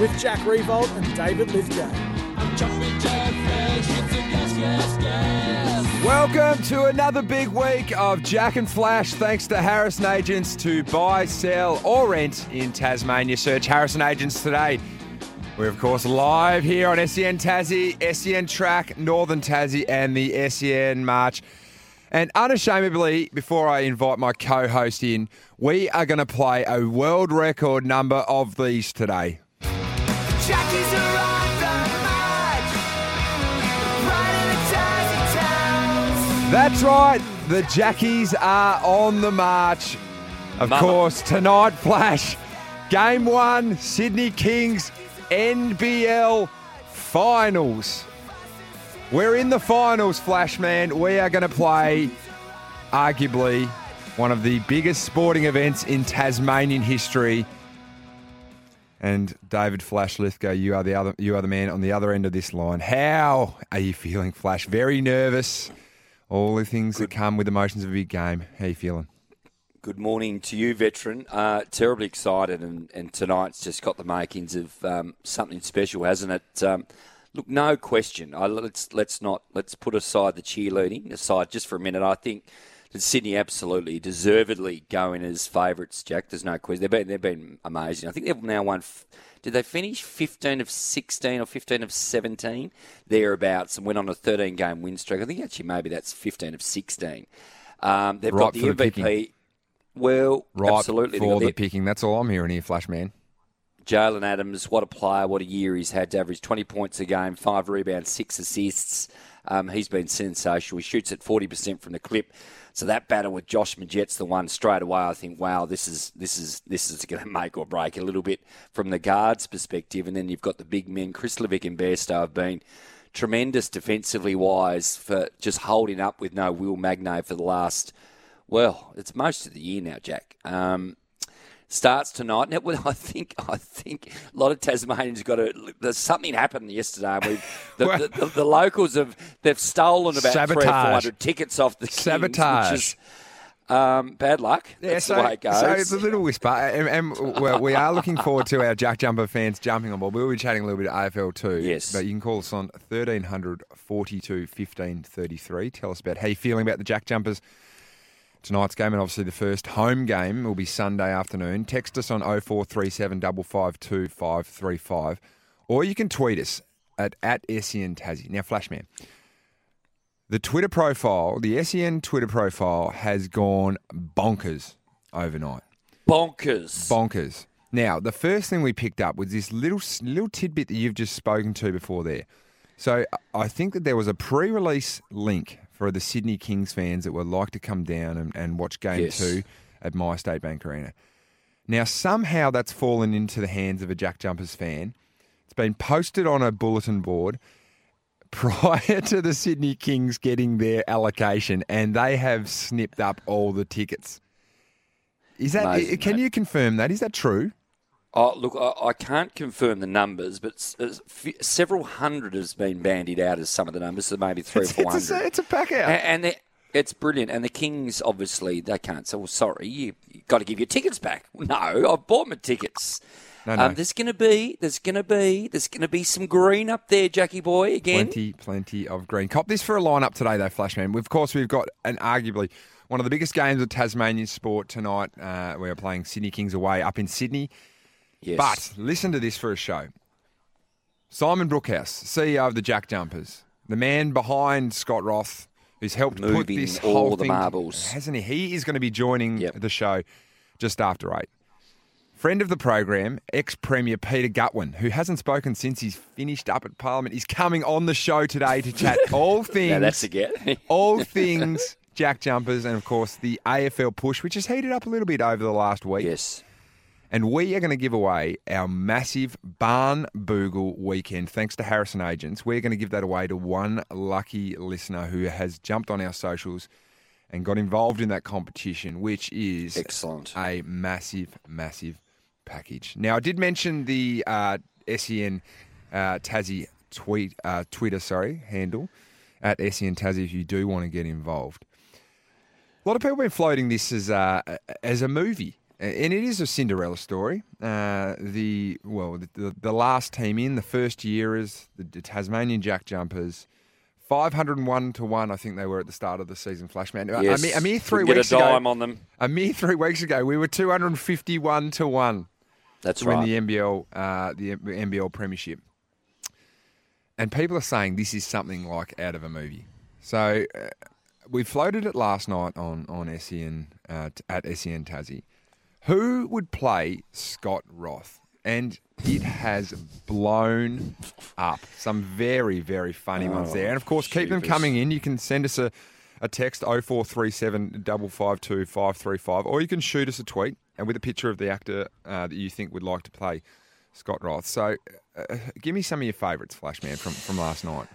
with Jack Riewoldt and David Lithgow. Welcome to another big week of Jack and Flash. Thanks to Harrison Agents to buy, sell, or rent in Tasmania. Search Harrison Agents today. We're, of course, live here on SEN Tassie, SEN Track, Northern Tassie, and the SEN March. And unashamedly, before I invite my co host in, we are going to play a world record number of these today. That's right, the Jackies are on the march. Of Mama. course, tonight, Flash, game one, Sydney Kings NBL finals. We're in the finals, Flash Man. We are going to play arguably one of the biggest sporting events in Tasmanian history. And David Flash Lithgow, you are the other you are the man on the other end of this line. How are you feeling, Flash? Very nervous. All the things that come with the emotions of a big game. How you feeling? Good morning to you, veteran. Uh, terribly excited, and, and tonight's just got the makings of um, something special, hasn't it? Um, look, no question. I, let's let's not let's put aside the cheerleading aside just for a minute. I think Sydney absolutely deservedly going as favourites. Jack, there's no question. They've been they've been amazing. I think they've now won. F- did they finish 15 of 16 or 15 of 17 thereabouts and went on a 13 game win streak? I think actually maybe that's 15 of 16. Um, they've Right got the the MVP. picking. Well, Right absolutely. For the the- picking. That's all I'm hearing here, Flash man. Jaylen Adams, what a player, what a year he's had to average 20 points a game, five rebounds, six assists. Um, he's been sensational. He shoots at 40% from the clip. So that battle with Josh Magette's the one straight away. I think, wow, this is this is this is going to make or break a little bit from the guards' perspective. And then you've got the big men, Chris Levick and Bairstow have been tremendous defensively wise for just holding up with no Will Magnay for the last, well, it's most of the year now, Jack. Um, starts tonight. Well, I think I think a lot of Tasmanians got to. There's something happened yesterday. We, the, the, the, the locals have they've stolen about three or four Sabotage. hundred tickets off the Kings, Sabotage. which is um, bad luck. That's the way it goes. so it's a little whisper. And, and well, we are looking forward to our Jack Jumper fans jumping on board. We'll be chatting a little bit of AFL too. Yes. But you can call us on 1300 42 15 33. Tell us about how you're feeling about the Jack Jumpers tonight's game. And obviously, the first home game will be Sunday afternoon. Text us on 0437 552 535. Or you can tweet us at, at SEN Tassie. Now, Flashman. The Twitter profile, the SEN Twitter profile, has gone bonkers overnight. bonkers. Bonkers. Now, the first thing we picked up was this little little tidbit that you've just spoken to before there. So I think that there was a pre-release link for the Sydney Kings fans that would like to come down and, and watch Game Yes. Two at My State Bank Arena. Now, somehow that's fallen into the hands of a Jack Jumpers fan. It's been posted on a bulletin board prior to the Sydney Kings getting their allocation, and they have snipped up all the tickets. Is that? Can mate. you confirm that? Is that true? Oh, look, I, I can't confirm the numbers, but f- several hundred has been bandied out as some of the numbers, so maybe three It's, or four it's, a, it's a pack out. A- And it's brilliant. And the Kings, obviously, they can't say, well, sorry, you, you got to give your tickets back. No, I've bought my tickets. No, no. Um, there's going to be, there's going to be, there's going to be some green up there, Jackie boy, again. Plenty, plenty of green. Cop this for a lineup today, though, Flashman. Of course, we've got an arguably one of the biggest games of Tasmanian sport tonight. Uh, we are playing Sydney Kings away up in Sydney. Yes. But listen to this for a show. Simon Brookhouse, CEO of the Jack Jumpers, the man behind Scott Roth, who's helped put Moving this all whole the thing, marbles. hasn't he? He is going to be joining Yep. the show just after eight. Friend of the program, ex Premier Peter Gutwein, who hasn't spoken since he's finished up at Parliament, is coming on the show today to chat all things Now that's a get. all things Jack Jumpers, and of course the AFL push, which has heated up a little bit over the last week. yes. And we are going to give away our massive Barn Boogle weekend. Thanks to Harrison Agents. We're going to give that away to one lucky listener who has jumped on our socials and got involved in that competition, which is Excellent. a massive, massive package. Now, I did mention the uh, SEN uh, Tassie tweet, uh, Twitter sorry, handle at SEN Tassie if you do want to get involved. A lot of people have been floating this as a, as a movie, and it is a Cinderella story. Uh, the well, the, the, last team in the first year is the, Tasmanian Jack Jumpers. 501 to 1, I think they were at the start of the season, Flashman. A- Yes. A, mere, a mere three Couldn't weeks get a ago. dime on them. A mere three weeks ago, we were 251 to 1 That's to win the NBL, uh, the NBL Premiership. And people are saying this is something like out of a movie. So uh, we floated it last night on, on SEN, uh, at SEN Tassie. Who would play Scott Roth? And it has blown up. Some very, very funny ones there. And of course, keep them coming in. You can send us a, a text 0437 552 535, or you can shoot us a tweet and with a picture of the actor uh, that you think would like to play Scott Roth. So uh, give me some of your favourites, Flashman, from, from last night.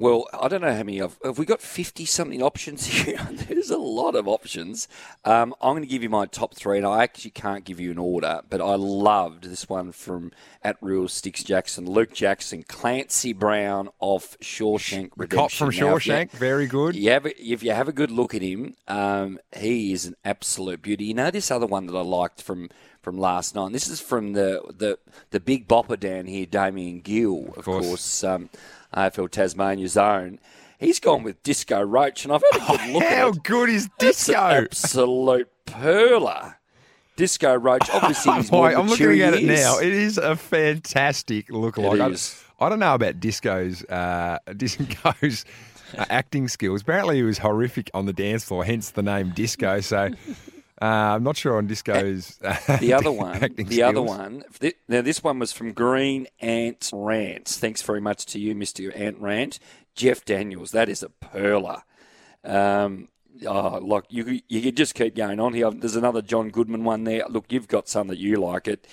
Well, I don't know how many. Have, have we got 50 something options here? There's a lot of options. Um, I'm going to give you my top three, and I actually can't give you an order, but I loved this one from at Real Sticks Jackson, Luke Jackson, Clancy Brown of Shawshank The cop from Now, if you- Shawshank, very good. Have, a- if you have a good look at him, um, he is an absolute beauty. You know this other one that I liked from, from last night. This is from the the, the big bopper down here, Damien Gill, of, course. course, um, AFL Tasmania zone. He's gone with Disco Roach, and I've had a good look How at it. How good is Disco? absolute perler. Disco Roach, obviously, he's more I'm looking at it now. It is a fantastic lookalike. I- I, don't know about Disco's uh, Disco's uh, acting skills. Apparently, he was horrific on the dance floor, hence the name Disco. So. Uh, I'm not sure on Disco's. Uh, The other one, the other one. Now, this one was from Green Ant Rant. Thanks very much to you, Mister Ant Rant. Jeff Daniels, that is a perler. Um, oh, look, you you could just keep going on here. There's another John Goodman one there. Look, you've got some that you like it.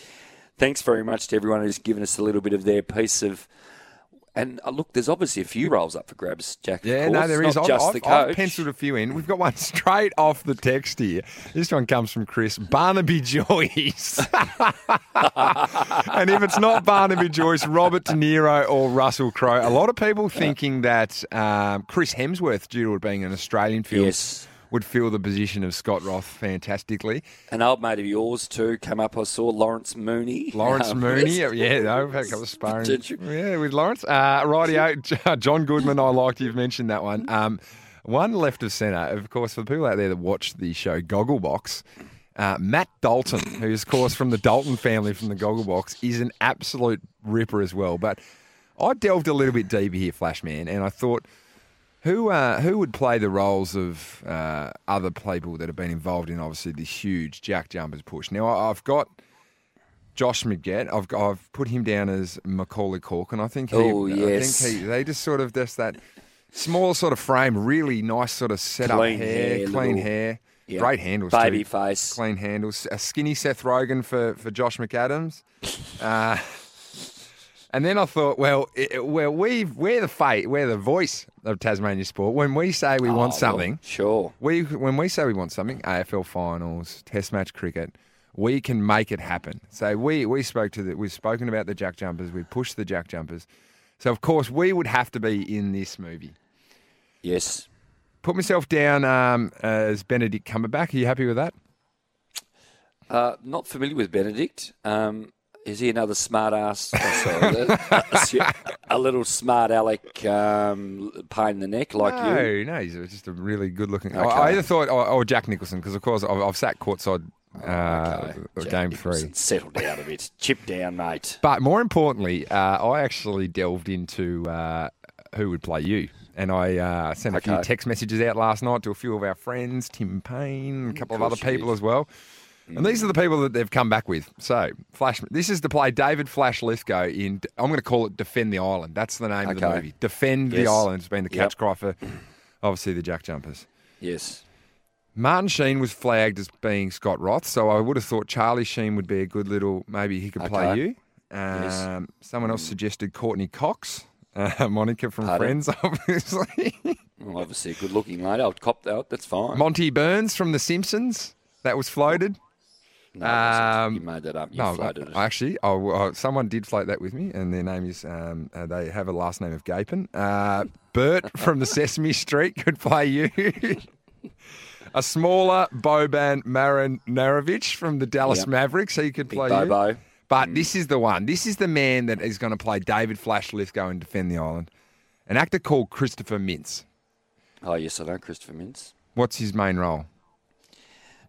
Thanks very much to everyone who's given us a little bit of their piece of. And uh, look, there's obviously a few roles up for grabs, Jack. Yeah, no, course, there not is. I've, Just I've, the coach. I've penciled a few in. We've got one straight off the text here. This one comes from Chris Barnaby Joyce. and if it's not Barnaby Joyce, Robert De Niro or Russell Crowe. A lot of people thinking that um, Chris Hemsworth, due to it being an Australian film, Yes. Would fill the position of Scott Roth fantastically. An old mate of yours too came up. I saw Lawrence Mooney. Lawrence Um, Mooney, yeah, no, we've had a couple of sparring. Did you? Yeah, with Lawrence. Uh, rightio, John Goodman, I liked you've mentioned that one. Um, one left of centre, of course, for the people out there that watch the show Gogglebox, uh, Matt Dalton, who's, of course, from the Dalton family from the Gogglebox, is an absolute ripper as well. But I delved a little bit deeper here, Flashman, and I thought, who uh, who would play the roles of uh, other people that have been involved in obviously this huge Jack Jumpers push? Now I- I've got Josh Magette. I've I've put him down as Macaulay Culkin. I think he. Oh, I yes. think he. They just sort of just that small sort of frame, really nice sort of set up Clean hair, hair, clean little- hair, Yeah. great handles, Baby too. face. clean handles. A skinny Seth Rogen for for Josh McAdams. Uh, and then I thought, well, it, well, we we're the fate, we're the voice of Tasmania sport. When we say we Oh, want well, something, sure. we when we say we want something, AFL finals, Test match cricket, we can make it happen. So we we spoke to the we've spoken about the Jack Jumpers, we've pushed the Jack Jumpers. So of course we would have to be in this movie. Yes. Put myself down um, as Benedict Cumberbatch. Are you happy with that? Uh, not familiar with Benedict. Um, Is he another smart ass? Oh, a, little smart aleck um, pain in the neck like no, you? no, no, he's just a really good looking. Okay. I either thought, or, or Jack Nicholson, because of course I've, I've sat courtside uh, Okay. Jack game Nicholson, three. Settle down a bit. Chip down, mate. But more importantly, uh, I actually delved into uh, who would play you. And I uh, sent a few text messages out last night to a few of our friends, Tim Paine, a couple of other people did. as well. And these are the people that they've come back with. So, Flash, this is to play David Flash Lithgow in, I'm going to call it Defend the Island. That's the name of the Okay. movie. Defend the Yes. Island has been the catch Yep. cry for, obviously, the Jack Jumpers. Yes. Martin Sheen was flagged as being Scott Roth, so I would have thought Charlie Sheen would be a good little. Maybe he could play Okay. you. Um, Yes. Someone else suggested Courteney Cox, uh, Monica from Pardon? Friends, obviously. Well, obviously a good looking lady. I'll cop that. That's fine. Monty Burns from The Simpsons. That was floated. No, um, you made that up. You no, floated. I- actually, oh, uh, someone did float that with me, and their name is. Um, uh, they have a last name of Gapin. Uh, Bert from the Sesame Street could play you. a smaller Boban Marjanović from the Dallas Yep. Mavericks, he could Big play you. Bobo. But this is the one. This is the man that is going to play David Flash Lithgow and defend the island. An actor called Christopher Mintz. Oh, yes, I know Christopher Mintz. What's his main role?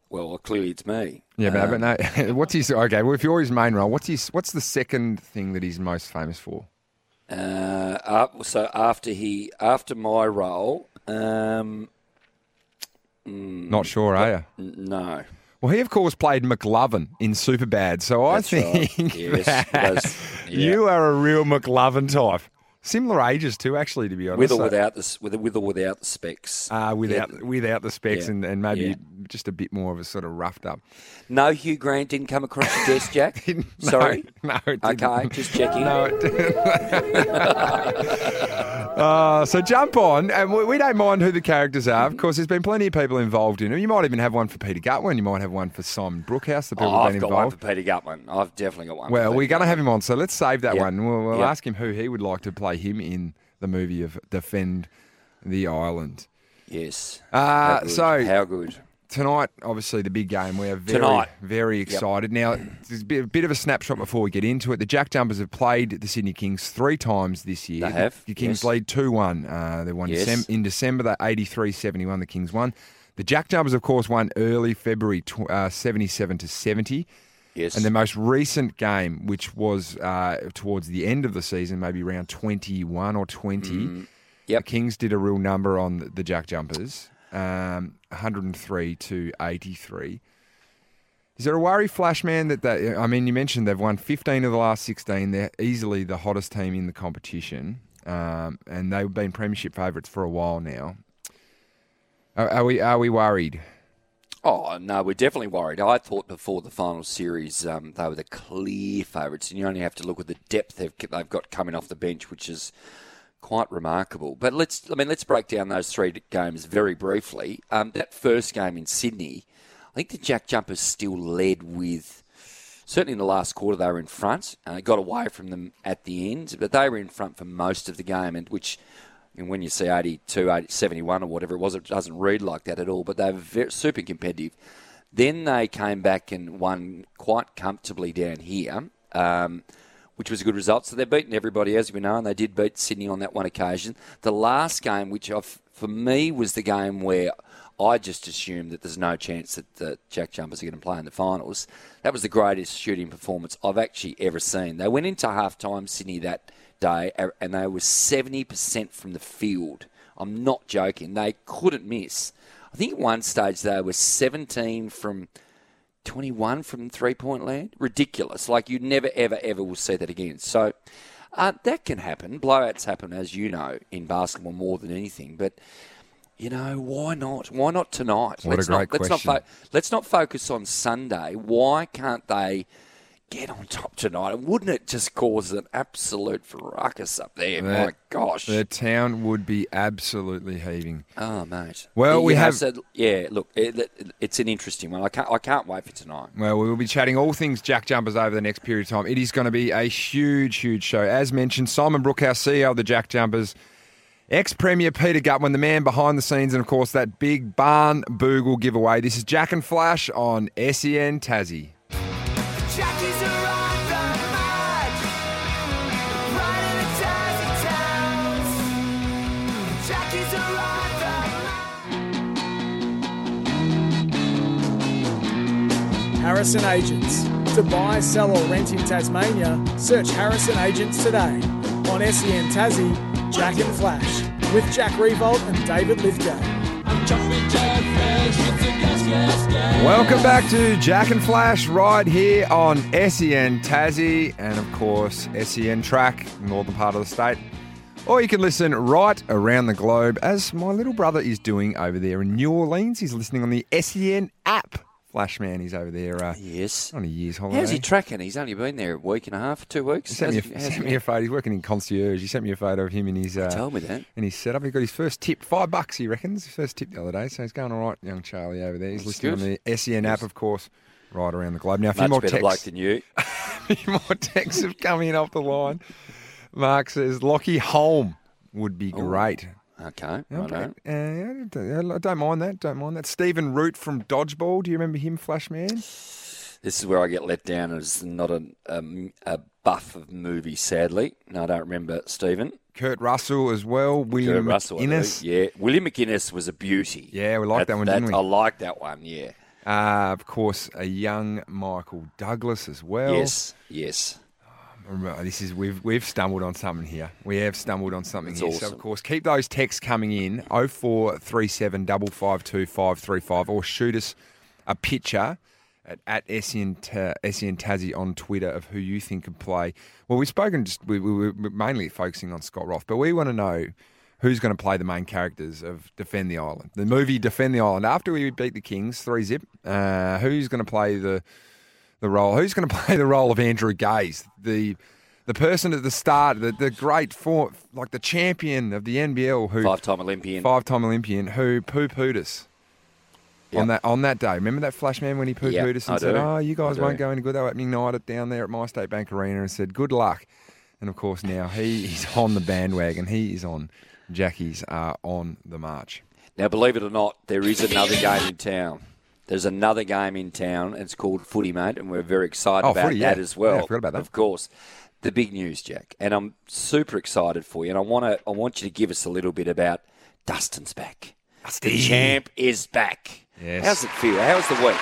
Well, clearly it's me. Yeah, but, Um, but no. what's his? Okay, well, if you're his main role, what's his? What's the second thing that he's most famous for? Uh, up- so after he, after my role, um, Not sure, are you? no. Well, he of course played McLovin in Superbad, so I That's right. think Yes, that yeah. you are a real McLovin type. Similar ages too, actually, to be honest. With or without the with, with or without the specs. uh, without Yeah. without the specs Yeah. and, and maybe Yeah. just a bit more of a sort of roughed up. No, Hugh Grant didn't come across the desk, Jack. Sorry. no, it didn't. Okay, just checking. No, it didn't. uh, so jump on, and we, we don't mind who the characters are. Of course, there's been plenty of people involved in it. You might even have one for Peter Gutwein. You might have one for Simon Brookhouse. The people Oh, I've been got one for Peter Gutwein. I've definitely got one. Well, we're going to have him on, so let's save that Yep. one. We'll, we'll Yep. ask him who he would like to play him in the movie of Defend the Island. Yes. Uh, How so how good? tonight, obviously, the big game. We are very, Tonight. very excited. Now, there's a bit, of a snapshot before we get into it. The Jack Jumpers have played the Sydney Kings three times this year. They have, The Kings yes. lead 2 1. Uh, they won Yes. Decem- in December, they 83 71. The Kings won. The Jack Jumpers, of course, won early February tw- uh, 77 to 70. Yes. And the most recent game, which was uh, towards the end of the season, maybe around 21 or 20, Mm, yep. the Kings did a real number on the, Jack Jumpers, um, 103 to 83. Is there a worry, Flashman, that they, I mean, you mentioned they've won 15 of the last 16. They're easily the hottest team in the competition, um, and they've been premiership favourites for a while now. Are, are we are we worried? Oh no, we're definitely worried. I thought before the final series um, they were the clear favourites, and you only have to look at the depth they've, they've got coming off the bench, which is quite remarkable. But let's, I mean, let's break down those three games very briefly. Um, that first game in Sydney, I think the Jack Jumpers still led with. Certainly in the last quarter, they were in front. Uh, got away from them at the end, but they were in front for most of the game, and which and when you see 82, 80, 71 or whatever it was, it doesn't read like that at all. But they were very, super competitive. Then they came back and won quite comfortably down here, um, which was a good result. So they've beaten everybody, as we know, and they did beat Sydney on that one occasion. The last game, which I've, for me was the game where I just assumed that there's no chance that the Jack Jumpers are going to play in the finals. That was the greatest shooting performance I've actually ever seen. They went into half time, Sydney, that day, and they were 70% from the field. I'm not joking. They couldn't miss. I think at one stage they were 17 from 21 from three point land. Ridiculous. Like you never, ever, ever will see that again. So uh, that can happen. Blowouts happen, as you know, in basketball more than anything. But you know, why not? Why not tonight? What a let's great not, let's question. Not fo- let's not focus on Sunday. Why can't they get on top tonight? And wouldn't it just cause an absolute ruckus up there? That- My gosh. The town would be absolutely heaving. Oh, mate. Well, we Yeah, have- so- yeah, look, it, it- it's an interesting one. I can't, I can't wait for tonight. Well, we will be chatting all things Jack Jumpers over the next period of time. It is going to be a huge, huge show. As mentioned, Simon Brookhouse, CEO of the Jack Jumpers, ex Premier Peter Gutwein, the man behind the scenes, and of course that big Barnbougle giveaway. This is Jack and Flash on SEN Tassie. Harrison Agents. To buy, sell, or rent in Tasmania, search Harrison Agents today. On SEN Tassie, Jack and Flash, with Jack Riewoldt and David Lithgow. Welcome back to Jack and Flash right here on SEN Tassie and, of course, SEN Track, northern part of the state. Or you can listen right around the globe, as my little brother is doing over there in New Orleans. He's listening on the SEN app. Flashman, he's over there uh, Yes. on a year's holiday. How's he tracking? He's only been there a week and a half, two weeks. He sent me, a, he- sent me a photo. He's working in concierge. He sent me a photo of him in his uh, told me that. in his setup. He got his first tip, five bucks. He reckons his first tip the other day. So he's going all right, young Charlie over there. He's That's listening on the SEN app, of course, right around the globe. Now, a few Much more better texts. than you. A few more texts have come in off the line. Mark says Lachy Hulme would be great. Okay, Okay. Uh, I don't- I don't mind that. Don't mind that. Stephen Root from Dodgeball. Do you remember him, Flashman? This is where I get let down as not a, a, a buff of movie, sadly. No, I don't remember Stephen. Kurt Russell as well. William Kurt Russell. McInnes. Yeah, William McInnes was a beauty. Yeah, we like that one, That's- didn't we? I like that one. Yeah. Uh, of course, a young Michael Douglas as well. yes. Yes. Remember, This is we've we've stumbled on something here. We have stumbled on something That's here. So of course, keep those texts coming in 0437 552 535 or shoot us a picture at, at SEN, Ta- SEN Tassie on Twitter of who you think could play. Well, we've spoken just we, we were mainly focusing on Scott Roth, but we want to know who's going to play the main characters of Defend the Island, the movie Defend the Island. After we beat the Kings three zip, uh, who's going to play the the role. Who's going to play the role of Andrew Gaze, the the person at the start, the, the great for like the champion of the NBL, who Five-time Olympian. five-time Olympian, who poo pooed us on that on that day. Remember that flash man when he poo pooed Yep, us and I said, do. "Oh, you guys won't go any good." They were opening night at down there at My State Bank Arena and said, "Good luck." And of course, now he is on the bandwagon. He is on Jackie's uh, on the march. Now, believe it or not, there is another game in town. There's another game in town. It's called Footy, mate, and we're very excited Oh, about footy, yeah. that as well. Yeah, I forgot about that. Of course, the big news, Jack, and I'm super excited for you. And I want to, I want you to give us a little bit about Dustin's back. The champ is back. Yes. How's it feel? How's the week?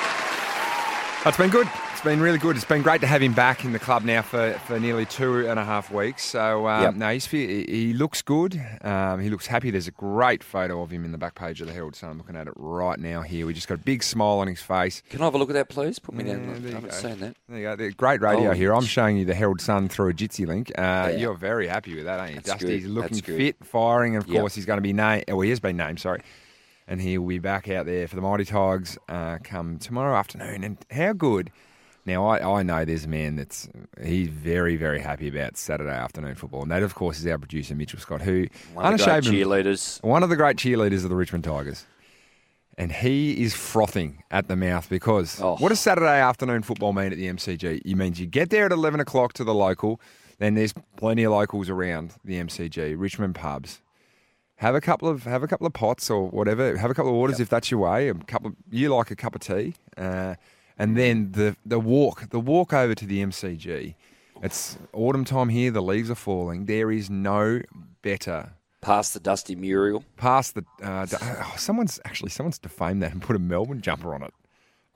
It's been good. It's been really good. It's been great to have him back in the club now for, for nearly two and a half weeks. So um, Yep. no, he's he he looks good. Um, he looks happy. There's a great photo of him in the back page of the Herald Sun. I'm looking at it right now here. We just got a big smile on his face. Can I have a look at that, please? Put me Yeah, down. there I haven't go. seen that. There you go. Great radio Oh, here. I'm showing you the Herald Sun through a Jitsi link. Uh, Yeah. You're very happy with that, aren't you? That's looking fit, firing, and of Yep. course he's going to be named. Oh, he has been named. Sorry. And he will be back out there for the Mighty Tigers uh, come tomorrow afternoon. And how good! Now I, I know there's a man that's he's very very happy about Saturday afternoon football, and that of course is our producer Mitchell Scott, who One of the great cheerleaders. one of the great cheerleaders of the Richmond Tigers. And he is frothing at the mouth because Oh. what does Saturday afternoon football mean at the MCG? It means you get there at 11 o'clock to the local, then there's plenty of locals around the MCG, Richmond pubs. Have a couple of have a couple of pots or whatever. Have a couple of waters if that's your way. A couple. Of, you like a cup of tea, uh, and then the the walk the walk over to the MCG. It's autumn time here. The leaves are falling. There is no better Past the Dusty Muriel. past the. Uh, oh, someone's actually someone's defamed that and put a Melbourne jumper on it.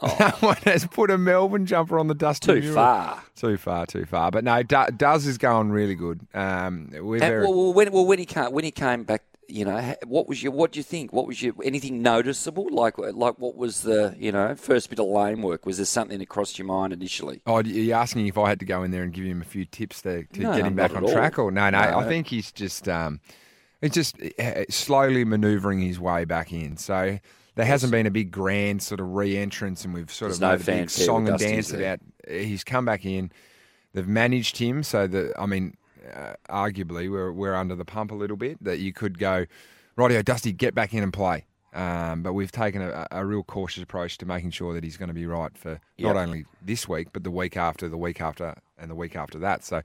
Someone has put a Melbourne jumper on the dusty. Oh. Too mural. far. Too far. Too far. But no, Du- Duz is going really good. Um, we're And, very. well, well, when, well, when he came, when he came back, you know, what was your, what do you think? What was your, anything noticeable? Like, like what was the, you know, first bit of lane work? Was there something that crossed your mind initially? Oh, you're asking if I had to go in there and give him a few tips to, to No, get him back on track, or no, no, No. I think he's just um, he's just uh, slowly manoeuvring his way back in. So there hasn't been a big grand sort of re-entrance, and we've sort There's of no made a big song and dance about. He's come back in. They've managed him, so that I mean, uh, arguably we're we're under the pump a little bit. That you could go, rightio, Dusty, get back in and play. Um, but we've taken a, a real cautious approach to making sure that he's going to be right for Yep. not only this week, but the week after, the week after, and the week after that. So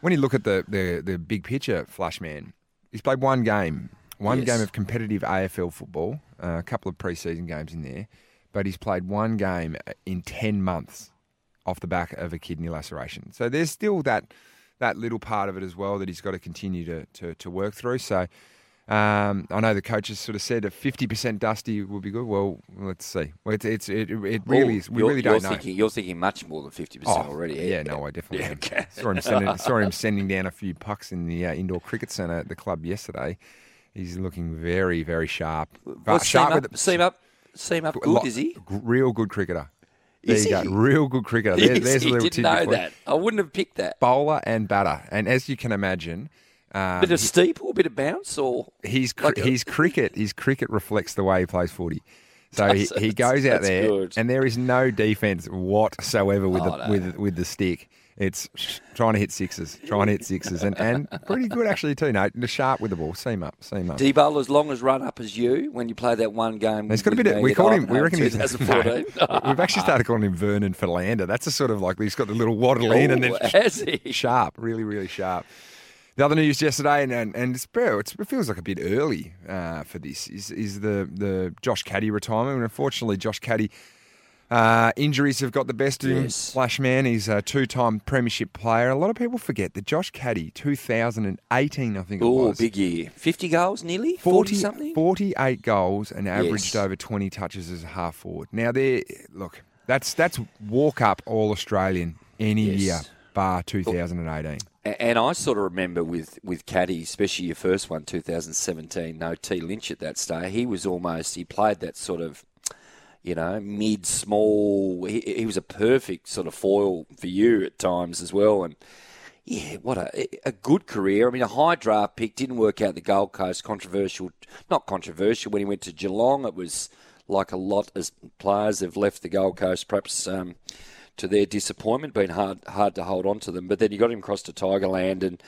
when you look at the, the, the big picture, Flashman, he's played one game, one Yes. game of competitive AFL football, uh, a couple of preseason games in there, but he's played one game in 10 months off the back of a kidney laceration. So there's still that that little part of it as well that he's got to continue to, to, to work through. So Um, I know the coaches sort of said a 50% Dusty would be good. Well, let's see. Well, it's, it's it, it really is. We you're, really don't you're know. Thinking, you're thinking much more than 50% Oh, already. Yeah, no, I definitely Yeah, am. okay. saw him sending saw him sending down a few pucks in the uh, indoor cricket centre at the club yesterday. He's looking very, very sharp. What's seam sharp up? the- seam up? Seam up good, lot- is he? Real good cricketer. There Is you he? go. Real good cricketer. There, Is there's a he? little didn't tidbit know for you. that. I wouldn't have picked that. Bowler and batter, and as you can imagine, um, bit of steep or a bit of bounce or He's cr- Like a- his cricket. His cricket reflects the way he plays footy. So he, Does he goes out That's there, good. and there is no defense whatsoever with Oh, the no. with with the stick. It's trying to hit sixes, trying to hit sixes, and, and pretty good actually too. No, the sharp with the ball, seam up, seam up. Bowl as long as run up as you when you play that one game? He's got a bit of. we called him. We reckon he's. No, we've actually started calling him Vernon Philander. That's a sort of like he's got the little waddle in and then has he? sharp, really, really sharp. The other news yesterday, and and, and it's, it's, it feels like a bit early uh, for this, is is the the Josh Caddy retirement. And unfortunately, Josh Caddy uh, injuries have got the best of him. Yes. Flash man, he's a two-time premiership player. A lot of people forget that Josh Caddy, 2018, I think it Oh, was. big year. 50 goals nearly? 40, something? 48 goals and averaged Yes. over 20 touches as a half forward. Now, there, look, that's that's walk up All Australian any Yes. year, bar 2018. A- And I sort of remember with, with Caddy, especially your first one, 2017, no T Lynch at that stage, he was almost, he played that sort of, you know, mid small. He, he was a perfect sort of foil for you at times as well. And yeah, what a, a good career. I mean, a high draft pick didn't work out the Gold Coast. Controversial, not controversial. When he went to Geelong, it was like a lot as players have left the Gold Coast, perhaps. Um, to their disappointment, been hard hard to hold on to them. But then you got him across to Tigerland, and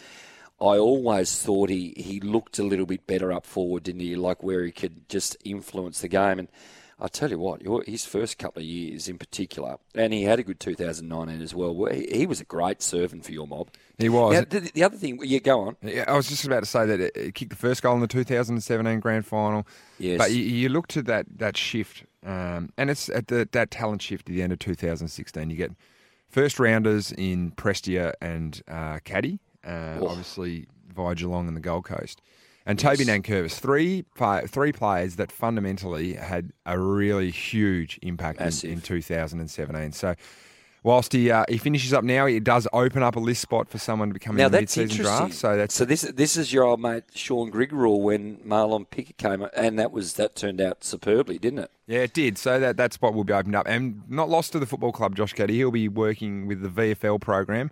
I always thought he, he looked a little bit better up forward, didn't he? Like where he could just influence the game. And I tell you what, your, his first couple of years in particular, and he had a good 2019 as well. He, he was a great servant for your mob. He was. Now, the, the other thing, yeah, go on. Yeah, I was just about to say that it, it kicked the first goal in the 2017 grand final. Yes. But you, you look to that that shift, um, and it's at the, that talent shift at the end of 2016. You get first rounders in Prestia and uh, Caddy, uh, Oh. obviously via Geelong and the Gold Coast. And Toby Nankervis, three three players that fundamentally had a really huge impact in, in 2017. So, whilst he uh, he finishes up now, it does open up a list spot for someone to become Now in the that's mid-season draft. So that's so this this is your old mate Sean Griggerall when Marlon Pickett came, and that was that turned out superbly, didn't it? Yeah, it did. So that, that spot will be opened up. And not lost to the football club, Josh Caddy. He'll be working with the VFL program.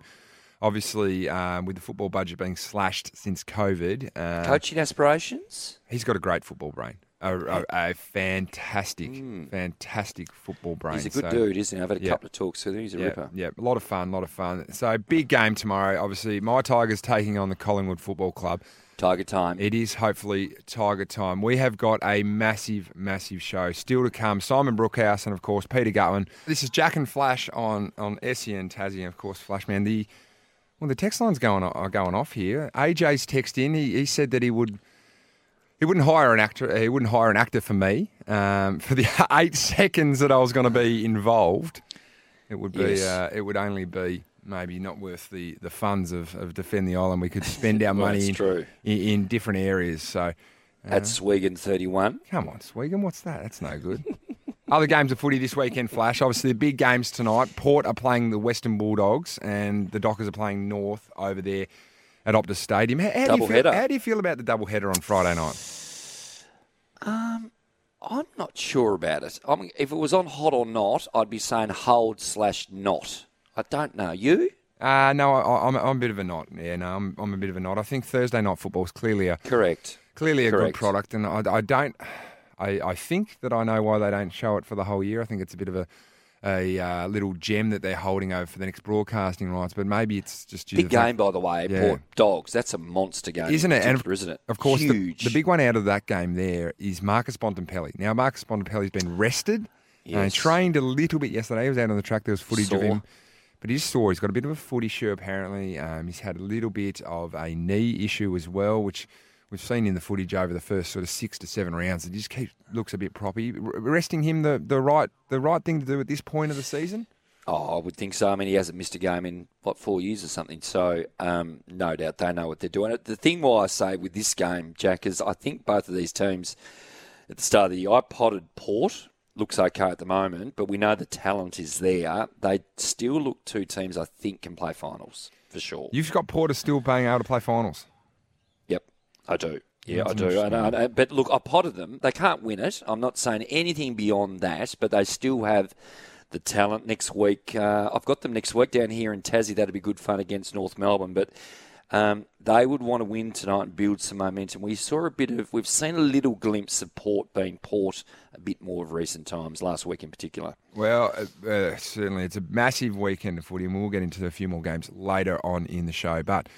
Obviously, um, with the football budget being slashed since COVID, uh, Coaching aspirations. he's got a great football brain. A, a, a fantastic, fantastic football brain. He's a good So- dude, isn't he? I've had a yeah. couple of talks with him. He's a yeah, ripper. yeah, a lot of fun, a lot of fun. So big game tomorrow. Obviously, my Tigers taking on the Collingwood Football Club. Tiger time. It is hopefully Tiger time. We have got a massive, massive show still to come. Simon Brookhouse and of course Peter Gutwein. This is Jack and Flash on on SEN Tassie and of course Flashman. The well, the text line's going are going off here. AJ's text in. He, he said that he would he wouldn't hire an actor. He wouldn't hire an actor for me um, for the eight seconds that I was going to be involved. It would be. Yes. Uh, it would only be maybe not worth the, the funds of, of defend the island. We could spend our Well, money in, in in different areas. So At Swegan 31. come on, Swegan, what's that? That's no good. Other games of footy this weekend, Flash. Obviously, the big games tonight. Port are playing the Western Bulldogs, and the Dockers are playing North over there at Optus Stadium. How, how do you Double feel, header. How do you feel about the double header on Friday night? Um, I'm not sure about it. I mean, if it was on hot or not, I'd be saying hold slash not. I don't know. You? Uh, no, I, I'm, I'm a bit of a not. Yeah, no, I'm, I'm a bit of a not. I think Thursday night football is clearly a Correct. clearly a good product, and I, I don't. I, I think that I know why they don't show it for the whole year. I think it's a bit of a a uh, little gem that they're holding over for the next broadcasting rights, but maybe it's just due Big to the fact- game, by the way. Yeah. Port Dogs. That's a monster game. isn't it? And isn't it? Of course, the, Huge. the big one out of that game there is Marcus Bontempelli. Now, Marcus Bontempelli's been rested. Yes. trained a little bit yesterday. He was out on the track. There was footage of him. But he's sore. He's got a bit of a footy issue, apparently. Um, he's had a little bit of a knee issue as well, which we've seen in the footage over the first sort of six to seven rounds. It just keeps, looks a bit proppy. Resting him the, the right the right thing to do at this point of the season? Oh, I would think so. I mean, he hasn't missed a game in what four years or something. So, um, no doubt they know what they're doing. The thing why I say with this game, Jack, is I think both of these teams at the start of the year, I potted Port. Looks okay at the moment, but we know the talent is there. They still look two teams I think can play finals for sure. You've got Porter still being able to play finals. I do. Yeah, I do. And, and, but look, I potted them. They can't win it. I'm not saying anything beyond that, but they still have the talent next week. Uh, I've got them next week down here in Tassie. That'd be good fun against North Melbourne. But um, they would want to win tonight and build some momentum. We saw a bit of, we've seen a little glimpse of Port being Port a bit more of recent times, last week in particular. Well, uh, uh, certainly it's a massive weekend of footy, and we'll get into a few more games later on in the show. But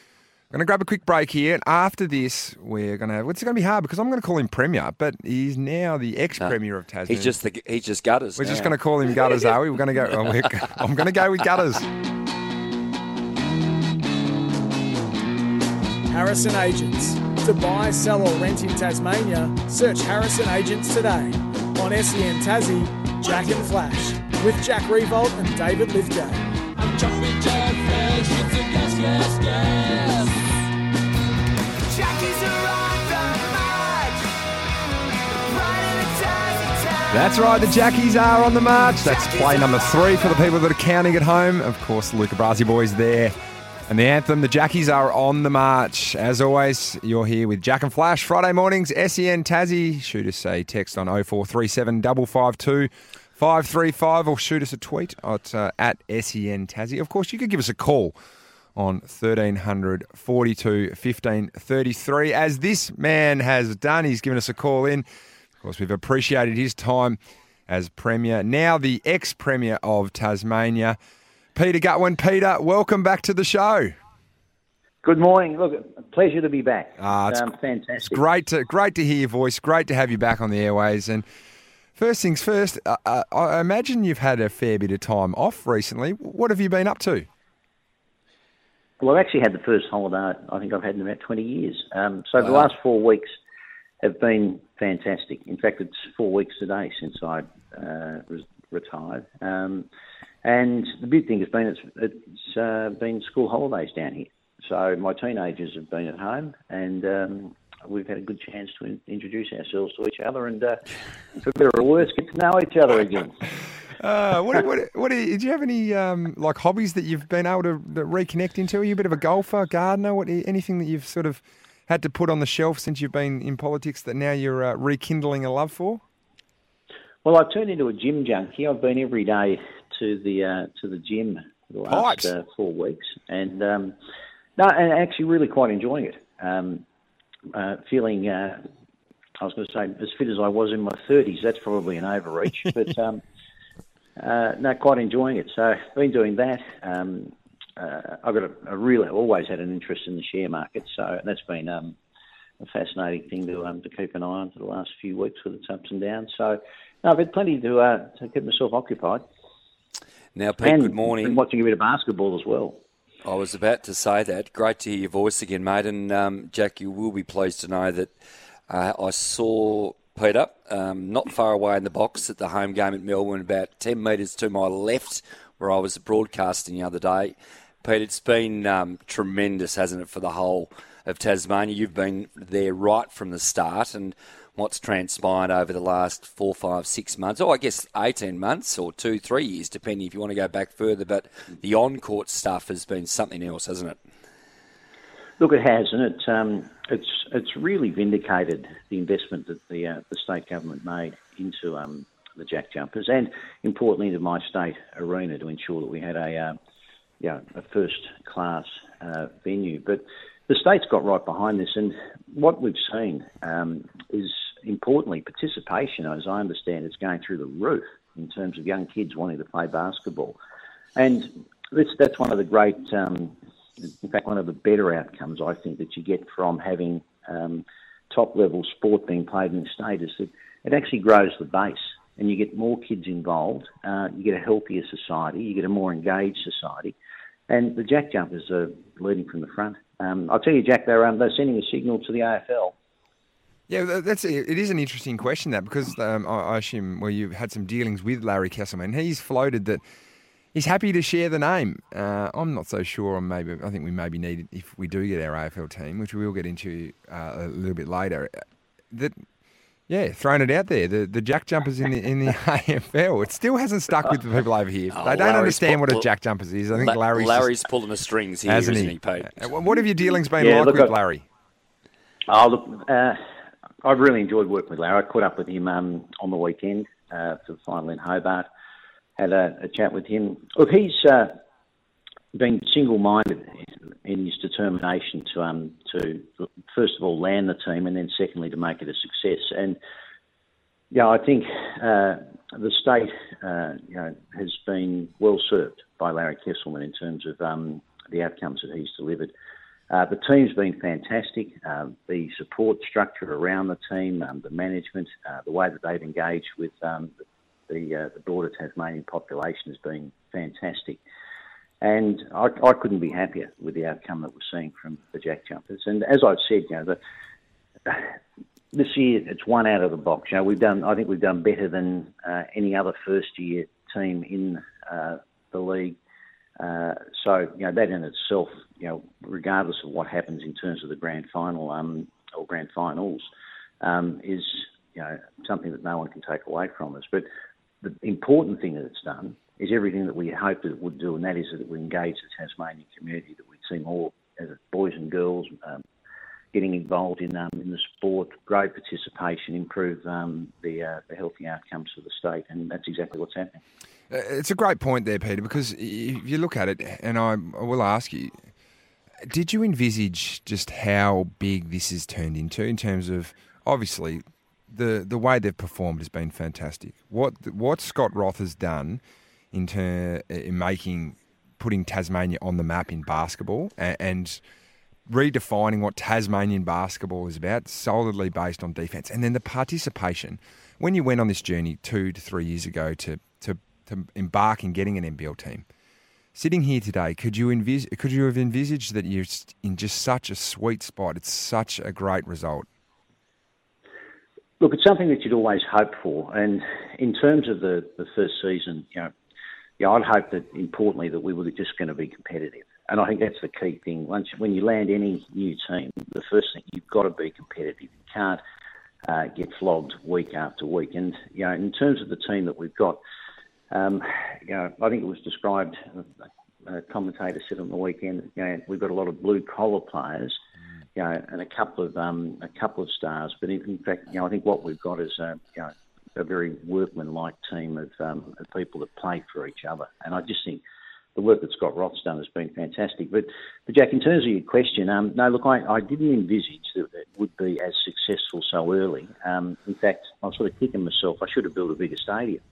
going to grab a quick break here. And after this, we're going to. It's going to be hard because I'm going to call him Premier, but he's now the ex-Premier of Tasmania. He's just the, he's just gutters. We're now. just going to call him Gutters, are we? We're going to go. Oh, I'm going to go with Gutters. Harrison Agents. To buy, sell, or rent in Tasmania, search Harrison Agents today on SEN Tassie, Jack and Flash, with Jack Riewoldt and David Lithgow. That's right, the Jackies are on the march. That's play number three for the people that are counting at home. Of course, the Luca Brasi boys there. And the anthem, the Jackies are on the march. As always, you're here with Jack and Flash. Friday mornings, SEN Tassie. Shoot us a text on 0437 552 535 or shoot us a tweet at, uh, at SEN Tassie. Of course, you could give us a call on 1300 42 15 33. As this man has done, he's given us a call in course, we've appreciated his time as Premier, now the ex Premier of Tasmania. Peter Gutwein. Peter, welcome back to the show. Good morning. Look, pleasure to be back. Ah, it's, um, fantastic. It's great to great to hear your voice. Great to have you back on the airways. And first things first, uh, uh, I imagine you've had a fair bit of time off recently. What have you been up to? Well, I've actually had the first holiday I think I've had in about 20 years. Um, so wow. the last four weeks have been fantastic. In fact, it's four weeks today since I uh, retired. Um, and the big thing has been it's, it's uh, been school holidays down here. So my teenagers have been at home, and um, we've had a good chance to in- introduce ourselves to each other, and uh, for better or worse, get to know each other again. Uh, what, what, what, did you have any um, like hobbies that you've been able to reconnect into? Are you a bit of a golfer, gardener? What anything that you've sort of had to put on the shelf since you've been in politics that now you're uh, rekindling a love for? Well, I've turned into a gym junkie. I've been every day to the uh, to the gym for the last uh, four weeks, and um, no, and actually really quite enjoying it. Um, uh, feeling, uh, I was going to say, as fit as I was in my thirties. That's probably an overreach, but um, uh, no, quite enjoying it. So I've been doing that. Um, uh, I've got a, really always had an interest in the share market, so that's been um, a fascinating thing to um, to keep an eye on for the last few weeks with its ups and downs. So no, I've had plenty to uh, to keep myself occupied. Now, Pete, and good morning. Been watching a bit of basketball as well. I was about to say that. Great to hear your voice again, mate. And um, Jack, you will be pleased to know that uh, I saw Peter um, not far away in the box at the home game at Melbourne, about 10 metres to my left, where I was broadcasting the other day. Pete, it's been um, tremendous, hasn't it, for the whole of Tasmania? You've been there right from the start, and what's transpired over the last four, five, six months, or I guess 18 months or two, three years, depending if you want to go back further. But the on court stuff has been something else, hasn't it? Look, it has, and it, um, it's it's really vindicated the investment that the uh, the state government made into um, the Jack Jumpers, and importantly, into my state arena to ensure that we had a uh, you know, a first class uh, venue. But the state's got right behind this, and what we've seen um, is importantly participation, as I understand, it's going through the roof in terms of young kids wanting to play basketball, and that's that's one of the great, um, in fact, one of the better outcomes I think that you get from having um, top level sport being played in the state is that it actually grows the base and you get more kids involved, uh, you get a healthier society, you get a more engaged society, and the jack jumpers are leading from the front. Um, I'll tell you, Jack, they're, um, they're sending a signal to the AFL. Yeah, that's it. Is an interesting question that because um, I assume well you've had some dealings with Larry Kestelman. He's floated that he's happy to share the name. Uh, I'm not so sure. Maybe I think we maybe need if we do get our AFL team, which we will get into uh, a little bit later. That yeah, throwing it out there. The the jack jumpers in the in the AFL. It still hasn't stuck with the people over here. Oh, they don't Larry's understand pull- what a jack jumpers is. I think La- Larry's Larry's just, pulling the strings here, hasn't isn't he? he, Pete? Uh, What have your dealings been Yeah, like look, with Larry? Oh, look, uh, I've really enjoyed working with Larry. I caught up with him um, on the weekend uh, for the final in Hobart. Had a, a chat with him. Look, he's uh, been single-minded in his determination to um, to first of all land the team, and then secondly to make it a success. And yeah, I think uh, the state, uh, you know, has been well served by Larry Kesselman in terms of um, the outcomes that he's delivered. Uh, the team's been fantastic. Uh, the support structure around the team, um, the management, uh, the way that they've engaged with um, the uh, the broader Tasmanian population has been fantastic. And I, I couldn't be happier with the outcome that we're seeing from the Jack Jumpers. And as I've said, you know, the, this year it's one out of the box. You know, we've done. I think we've done better than uh, any other first year team in uh, the league. Uh, so you know that in itself, you know, regardless of what happens in terms of the grand final um, or grand finals, um, is you know something that no one can take away from us. But the important thing that it's done is everything that we hoped that it would do, and that is that it would engage the Tasmanian community, that we'd see more boys and girls um, getting involved in um, in the sport, great participation, improve um, the uh, the healthy outcomes for the state, and that's exactly what's happening. Uh, It's a great point there, Peter, because if you look at it, and I, I will ask you, did you envisage just how big this has turned into in terms of obviously the the way they've performed has been fantastic. What what Scott Roth has done in ter- uh, in making putting Tasmania on the map in basketball and, and redefining what Tasmanian basketball is about, solidly based on defence, and then the participation. When you went on this journey two to three years ago to to, to embark in getting an NBL team, sitting here today, could you envis- could you have envisaged that you're in just such a sweet spot? It's such a great result. Look, it's something that you'd always hope for, and in terms of the, the first season, you know, yeah, I'd hope that importantly that we were just going to be competitive, and I think that's the key thing. Once when you land any new team, the first thing you've got to be competitive. You can't uh, get flogged week after week. And you know, in terms of the team that we've got, um, you know, I think it was described. A commentator said on the weekend, you know, we've got a lot of blue collar players, you know, and a couple of um, a couple of stars. But in, in fact, you know, I think what we've got is a, you know, a very workmanlike team of, um, of people that play for each other. And I just think the work that Scott Roth's done has been fantastic. But, but Jack, in terms of your question, um, no, look, I, I didn't envisage that it would be as successful so early. Um, in fact, I'm sort of kicking myself. I should have built a bigger stadium.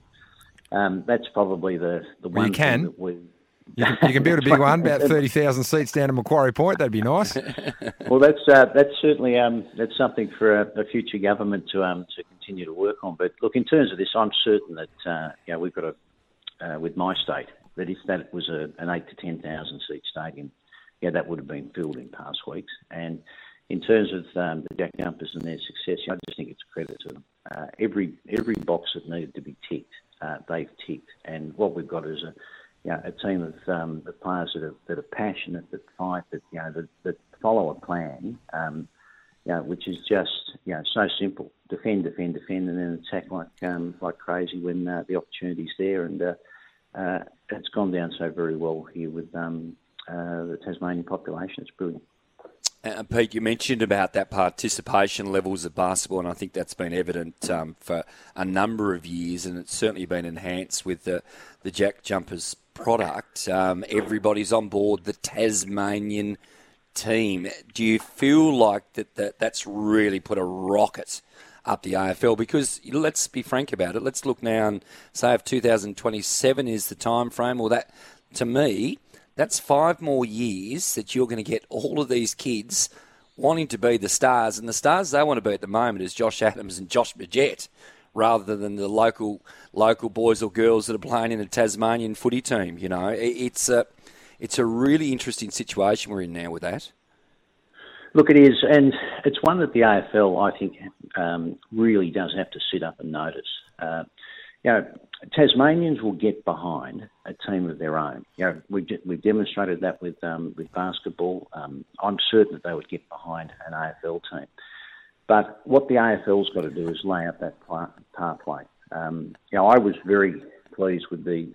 Um, that's probably the, the Well, one thing that we. You can, you can build a big one, about thirty thousand seats down at Macquarie Point. That'd be nice. Well, that's uh, that's certainly um, that's something for a, a future government to um, to continue to work on. But look, in terms of this, I'm certain that uh, you know, we've got a uh, with my state that if that was a, an eight to ten thousand seat stadium, yeah, that would have been filled in past weeks. And in terms of um, the Jack Jumpers and their success, I just think it's a credit to them. Uh, every every box that needed to be ticked, uh, they've ticked, and what we've got is a you know, a team of, um, of players that are that are passionate, that fight, that you know, that, that follow a plan, um, you know, which is just you know so simple: defend, defend, defend, and then attack like um, like crazy when uh, the opportunity's there. And uh, uh, it's gone down so very well here with um, uh, the Tasmanian population. It's brilliant. Uh, Pete, you mentioned about that participation levels of basketball, and I think that's been evident um, for a number of years, and it's certainly been enhanced with the, the Jack Jumpers product. Um, everybody's on board the Tasmanian team. Do you feel like that, that that's really put a rocket up the AFL? Because let's be frank about it. Let's look now and say if 2027 is the time frame, or that to me, that's five more years that you're going to get all of these kids wanting to be the stars, and the stars they want to be at the moment is Josh Adams and Josh Magette, rather than the local local boys or girls that are playing in a Tasmanian footy team. You know, it's a it's a really interesting situation we're in now with that. Look, it is, and it's one that the AFL, I think, um, really does have to sit up and notice. Uh, you know, Tasmanians will get behind a team of their own. You know, we've, we've demonstrated that with um, with basketball. Um, I'm certain that they would get behind an AFL team. But what the AFL's got to do is lay out that pathway. Um, you know, I was very pleased with the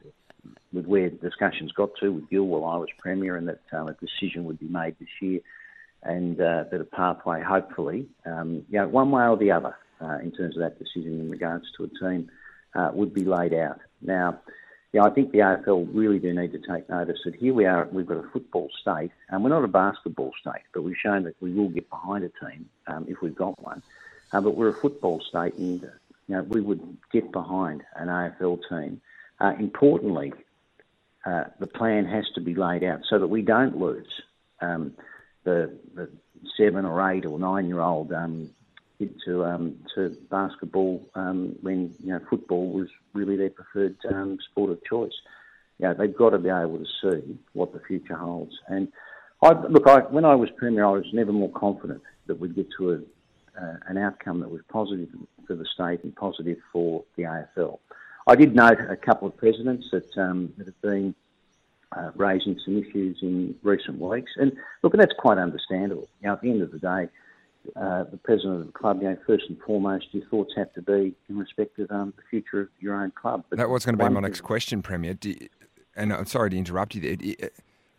with where the discussions got to with Gil while I was premier, and that um, a decision would be made this year, and uh, that a pathway, hopefully, um, you know, one way or the other, uh, in terms of that decision in regards to a team, uh, would be laid out. Now, yeah, I think the AFL really do need to take notice that here we are, we've got a football state, and we're not a basketball state, but we've shown that we will get behind a team um, if we've got one. Uh, but we're a football state, and you know, we would get behind an AFL team. Uh, importantly, uh, the plan has to be laid out so that we don't lose um, the, the, seven or eight or nine year old um, to um, to basketball um, when you know football was really their preferred um, sport of choice. Know, they've got to be able to see what the future holds. And I, look, I, when I was premier, I was never more confident that we'd get to a, uh, an outcome that was positive for the state and positive for the AFL. I did note a couple of presidents that, um, that have been uh, raising some issues in recent weeks, and look, that's quite understandable. You at the end of the day, uh, the president of the club, you know, first and foremost, your thoughts have to be in respect of um, the future of your own club. But that was going to be my next question, Premier. You, and I'm sorry to interrupt you there.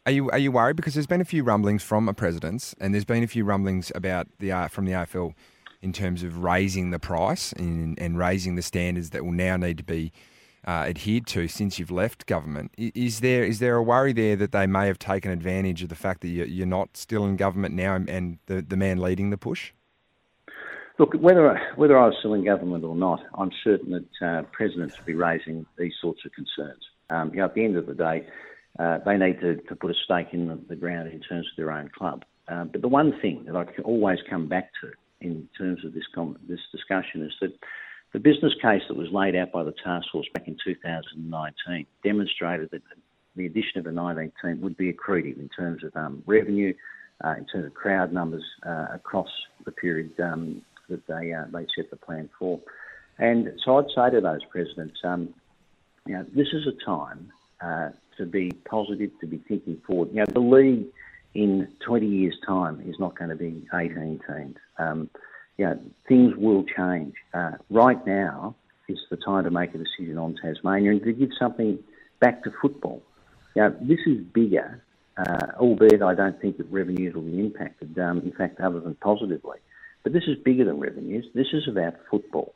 Are you are you worried because there's been a few rumblings from a presidents, and there's been a few rumblings about the uh, from the AFL in terms of raising the price and, and raising the standards that will now need to be uh, adhered to since you've left government. Is there is there a worry there that they may have taken advantage of the fact that you're not still in government now and the, the man leading the push? Look, whether whether I was still in government or not, I'm certain that uh, presidents will be raising these sorts of concerns. Um, you know, at the end of the day, uh, they need to, to, put a stake in the, the, ground in terms of their own club. Um, but the one thing that I always come back to in terms of this com- this discussion is that the business case that was laid out by the task force back in 2019 demonstrated that the addition of a 19th team would be accretive in terms of um, revenue, uh, in terms of crowd numbers uh, across the period um, that they uh, they set the plan for. And so I'd say to those presidents, um, you know, this is a time uh, to be positive, to be thinking forward. You know, the league in 20 years' time is not going to be 18 teams. You know, things will change. Uh, right now is the time to make a decision on Tasmania and to give something back to football. You know, this is bigger, uh, albeit I don't think that revenues will be impacted, um, in fact, other than positively. But this is bigger than revenues. This is about football.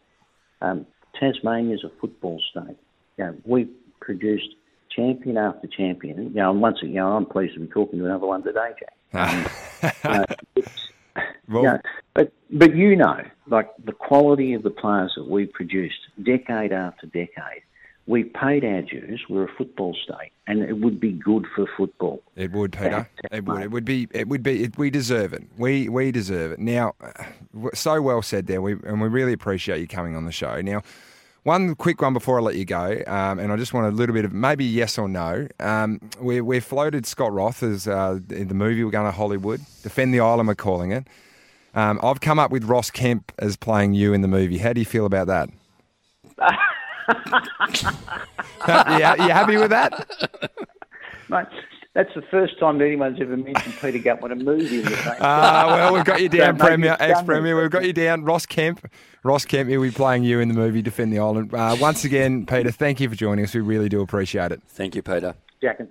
Um, Tasmania is a football state. You know, we've produced champion after champion. You know, and once again, you know, I'm pleased to be talking to another one today, Jack. Um, uh, yeah, but but you know, like the quality of the players that we've produced decade after decade. We paid our dues. We're a football state, and it would be good for football. It would, Peter. It would. It would be. It would be. It, we deserve it. We we deserve it. Now, so well said there. We and we really appreciate you coming on the show. Now, one quick one before I let you go, um, and I just want a little bit of maybe yes or no. Um, we we floated Scott Roth as uh, in the movie. We're going to Hollywood. Defend the Island. We're calling it. Um, I've come up with Ross Kemp as playing you in the movie. How do you feel about that? yeah, you happy with that? Mate, that's the first time that anyone's ever mentioned Peter Gutwein a movie in. Ah, uh, well, we've got you down, Premier, ex-Premier. We've got you down, Ross Kemp. Ross Kemp, he'll be playing you in the movie Defend the Island. Uh, once again, Peter, thank you for joining us. We really do appreciate it. Thank you, Peter. Jack and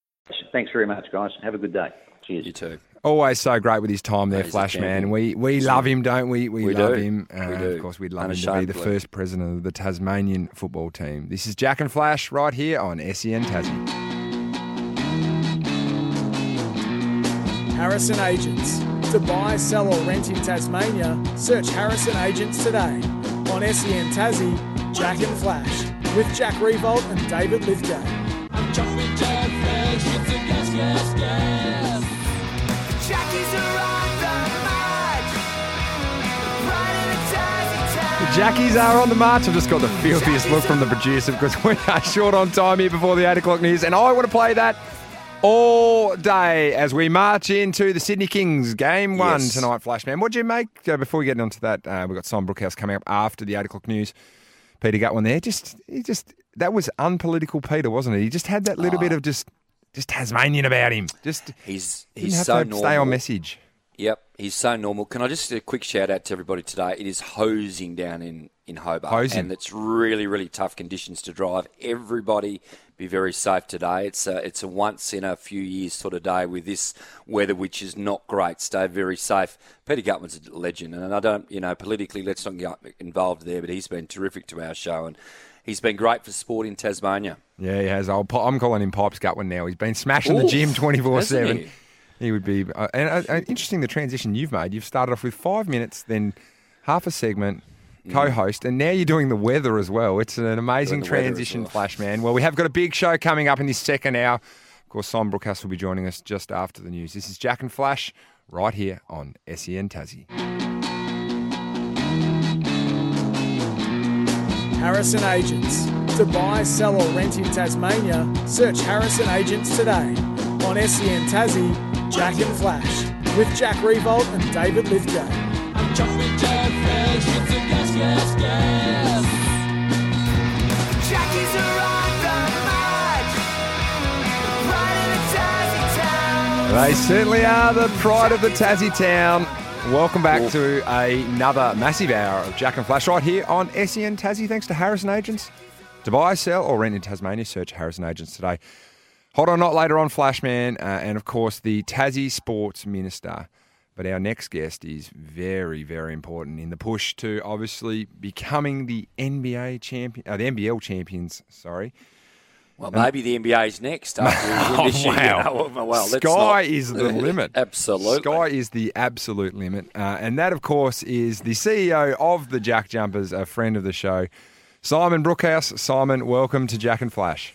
Thanks very much, guys. Have a good day. Cheers. You too. Always so great with his time there, Flash man. We we love him, don't we? We, we love do. him. Uh, we do. Of course, we'd love him to be the first president of the Tasmanian football team. This is Jack and Flash right here on SEN Tassie. Harrison Agents. To buy, sell, or rent in Tasmania, search Harrison Agents today. On SEN Tassie, Jack and Flash. with Jack Riewoldt and David Lithgow. The Jackies are on the march. I've just got the filthiest look from the producer because we are short on time here before the 8 o'clock news, and I want to play that all day as we march into the Sydney Kings game one Yes. tonight, Flashman. What do you make, uh, before we get into that, uh, we've got Simon Brookhouse coming up after the 8 o'clock news. Peter Gutwein there. Just, he just, that was unpolitical Peter, wasn't it? He just had that little bit of just, just Tasmanian about him. Just He's didn't he's have so to normal. stay on message. Yep, he's so normal. Can I just do a quick shout out to everybody today? It is hosing down in, in Hobart. Hosing. And it's really, really tough conditions to drive. Everybody be very safe today. It's a, it's a once in a few years sort of day with this weather, which is not great. Stay very safe. Peter Gutwein's a legend. And I don't, you know, politically, let's not get involved there, but he's been terrific to our show. And he's been great for sport in Tasmania. Yeah, he has. Pi- I'm calling him Pipes Gutwein now. He's been smashing the gym 24 7. he? Would be. Uh, and uh, uh, interesting the transition you've made. You've started off with five minutes, then half a segment, Mm. co host, and now you're doing the weather as well. It's an amazing Doing the weather as transition, well. Flash man. Well, we have got a big show coming up in this second hour. Of course, Simon Brookhouse will be joining us just after the news. This is Jack and Flash right here on SEN Tassie. Harrison Agents. To buy, sell, or rent in Tasmania, search Harrison Agents today. On SEN Tassie, Jack and Flash, with Jack Riewoldt and David Lithgow. They certainly are the pride of the Tassie town. Welcome back to another massive hour of Jack and Flash right here on SEN Tassie. Thanks to Harrison Agents. To buy, sell, or rent in Tasmania, search Harrison Agents today. Hot or not later on, Flashman, uh, and of course the Tassie Sports Minister. But our next guest is very, very important in the push to obviously becoming the NBA champion, uh, the NBL champions. Sorry, Well, maybe the NBA's next after we win this year. you know. Well, let's Sky not- is the limit. Absolutely. Sky is the absolute limit. Uh, and that, of course, is the CEO of the Jack Jumpers, a friend of the show, Simon Brookhouse. Simon, welcome to Jack and Flash.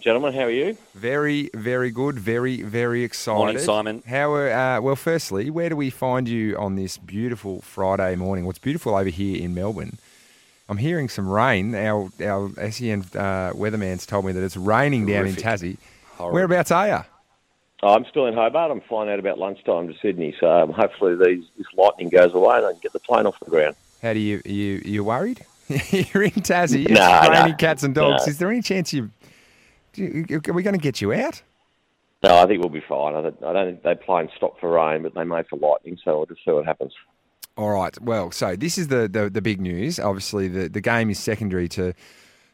Gentlemen, how are you? Very, very good. Very, very excited. Morning, Simon. How are, uh, well, firstly, where do we find you on this beautiful Friday morning? What's beautiful over here in Melbourne? I'm hearing some rain. Our our SEN uh, weatherman's told me that it's raining down in. Tassie. Horrible. Whereabouts are you? Oh, I'm still in Hobart. I'm flying out about lunchtime to Sydney, so um, hopefully these, this lightning goes away and I can get the plane off the ground. How do you are you you worried? You're in Tassie. It's No, no, raining cats and dogs. no. Is there any chance you? do you- Are we going to get you out? No, I think we'll be fine. I don't, I don't think they play and stop for rain, but they may for lightning, so we'll just see what happens. All right. Well, so this is the the, the big news. Obviously, the, the game is secondary to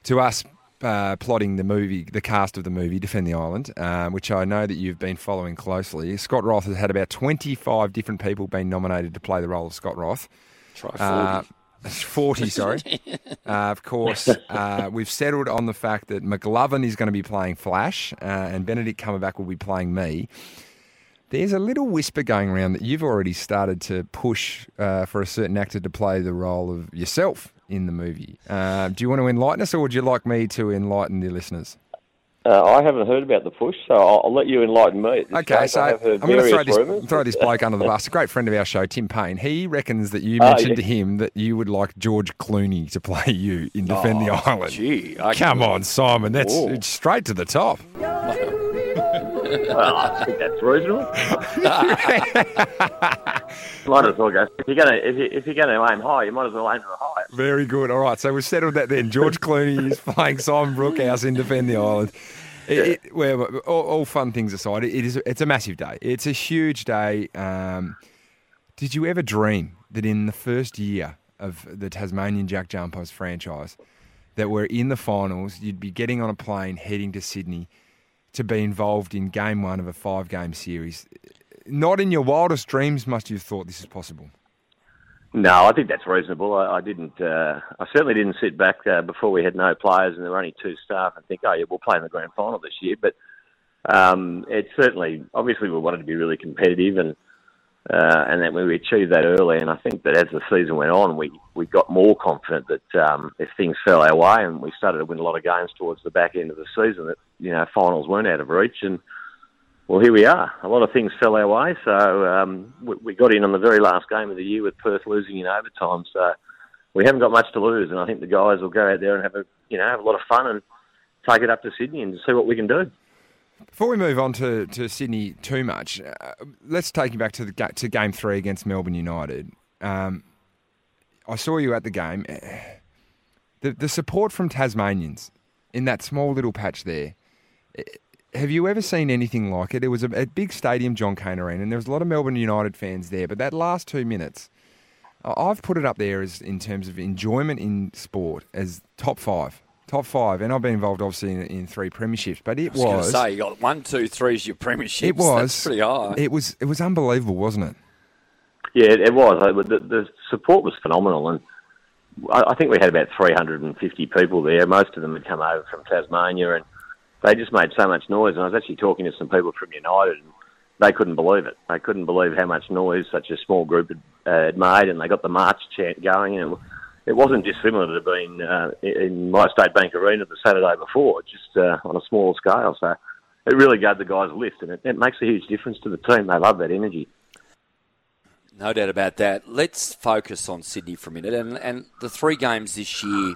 to us uh, plotting the movie, the cast of the movie, Defend the Island, um, which I know that you've been following closely. Scott Roth has had about twenty five different people being nominated to play the role of Scott Roth. Try 40. Uh, 40, sorry. uh, of course, uh, we've settled on the fact that McLovin is going to be playing Flash uh, and Benedict Cumberbatch will be playing me. There's a little whisper going around that you've already started to push uh, for a certain actor to play the role of yourself in the movie. Uh, do you want to enlighten us or would you like me to enlighten the listeners? Uh, I haven't heard about the push, so I'll, I'll let you enlighten me. At this Okay, stage. so I I'm going to throw this, rumours. throw this bloke under the bus. A great friend of our show, Tim Paine. He reckons that you Oh, mentioned yeah. to him that you would like George Clooney to play you in Defend the Oh, Island. Gee, I- Come on, Simon. That's it's straight to the top. Well, I think that's reasonable. might as well go. If you're gonna, if, you, if you're gonna aim high, you might as well aim for the highest. Very good. All right, so we've settled that then. George Clooney is playing Simon Brookhouse in Defend the Island. It, it, well, all, all fun things aside, it is it's a massive day. It's a huge day. Um, did you ever dream that in the first year of the Tasmanian Jack Jumpers franchise, that we're in the finals, you'd be getting on a plane heading to Sydney to be involved in game one of a five game series? Not in your wildest dreams must you have thought this is possible. No, I think that's reasonable. I, I didn't. Uh, I certainly didn't sit back uh, before we had no players and there were only two staff and think, oh yeah, we'll play in the grand final this year. But um, it's certainly, obviously, we wanted to be really competitive and Uh, and then we achieved that early, and I think that as the season went on, we, we got more confident that um, if things fell our way and we started to win a lot of games towards the back end of the season, that you know finals weren't out of reach. And well, here we are. A lot of things fell our way, so um, we, we got in on the very last game of the year with Perth losing in overtime. So we haven't got much to lose, and I think the guys will go out there and have a you know have a lot of fun and take it up to Sydney and see what we can do. Before we move on to, to Sydney too much, uh, let's take you back to the to game three against Melbourne United. Um, I saw you at the game. The the support from Tasmanians in that small little patch there. Eh, have you ever seen anything like it? It was a, a big stadium, John Cain Arena, and there was a lot of Melbourne United fans there. But that last two minutes, I've put it up there as in terms of enjoyment in sport as top five Top five, and I've been involved obviously in, in three premierships, but it was. I was. was say you got one, two, three is your premierships. it was That's pretty high. It was it was unbelievable, wasn't it? Yeah, it was. The, the support was phenomenal, and I think we had about 350 people there. Most of them had come over from Tasmania, and they just made so much noise. And I was actually talking to some people from United, and they couldn't believe it. They couldn't believe how much noise such a small group had, uh, had made, and they got the march chant going, and it, it wasn't dissimilar to being uh, in MyState Bank Arena the Saturday before, just uh, on a smaller scale. So it really gave the guys a lift, and it, it makes a huge difference to the team. They love that energy. No doubt about that. Let's focus on Sydney for a minute and, and the three games this year,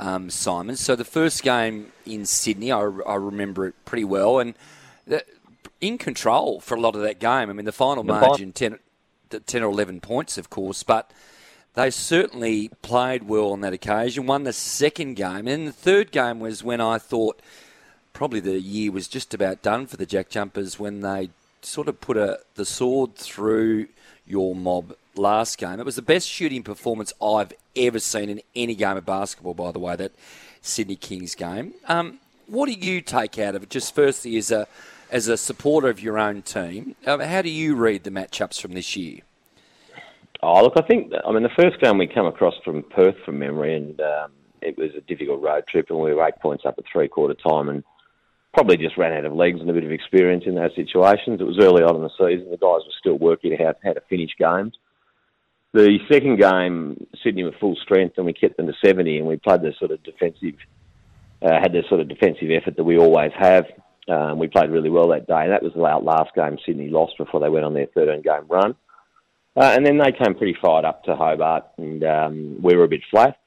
um, Simon. So the first game in Sydney, I, I remember it pretty well, and the, in control for a lot of that game. I mean, the final the margin, 10, 10 or 11 points, of course, but they certainly played well on that occasion. Won the second game, and the third game was when I thought probably the year was just about done for the Jack Jumpers when they sort of put a the sword through your mob last game. It was the best shooting performance I've ever seen in any game of basketball, by the way, that Sydney Kings game. Um, what do you take out of it? Just firstly, as a as a supporter of your own team, uh, how do you read the matchups from this year? Oh, look, I think, I mean, the first game we come across from Perth from memory, and um, it was a difficult road trip, and we were eight points up at three quarter time, and probably just ran out of legs and a bit of experience in those situations. It was early on in the season. The guys were still working out how to finish games. The second game, Sydney were full strength, and we kept them to 70, and we played the sort of defensive, uh, had the sort of defensive effort that we always have. Um, we played really well that day, and that was the last game Sydney lost before they went on their 13 game run. Uh, and then they came pretty fired up to Hobart, and um, we were a bit flat.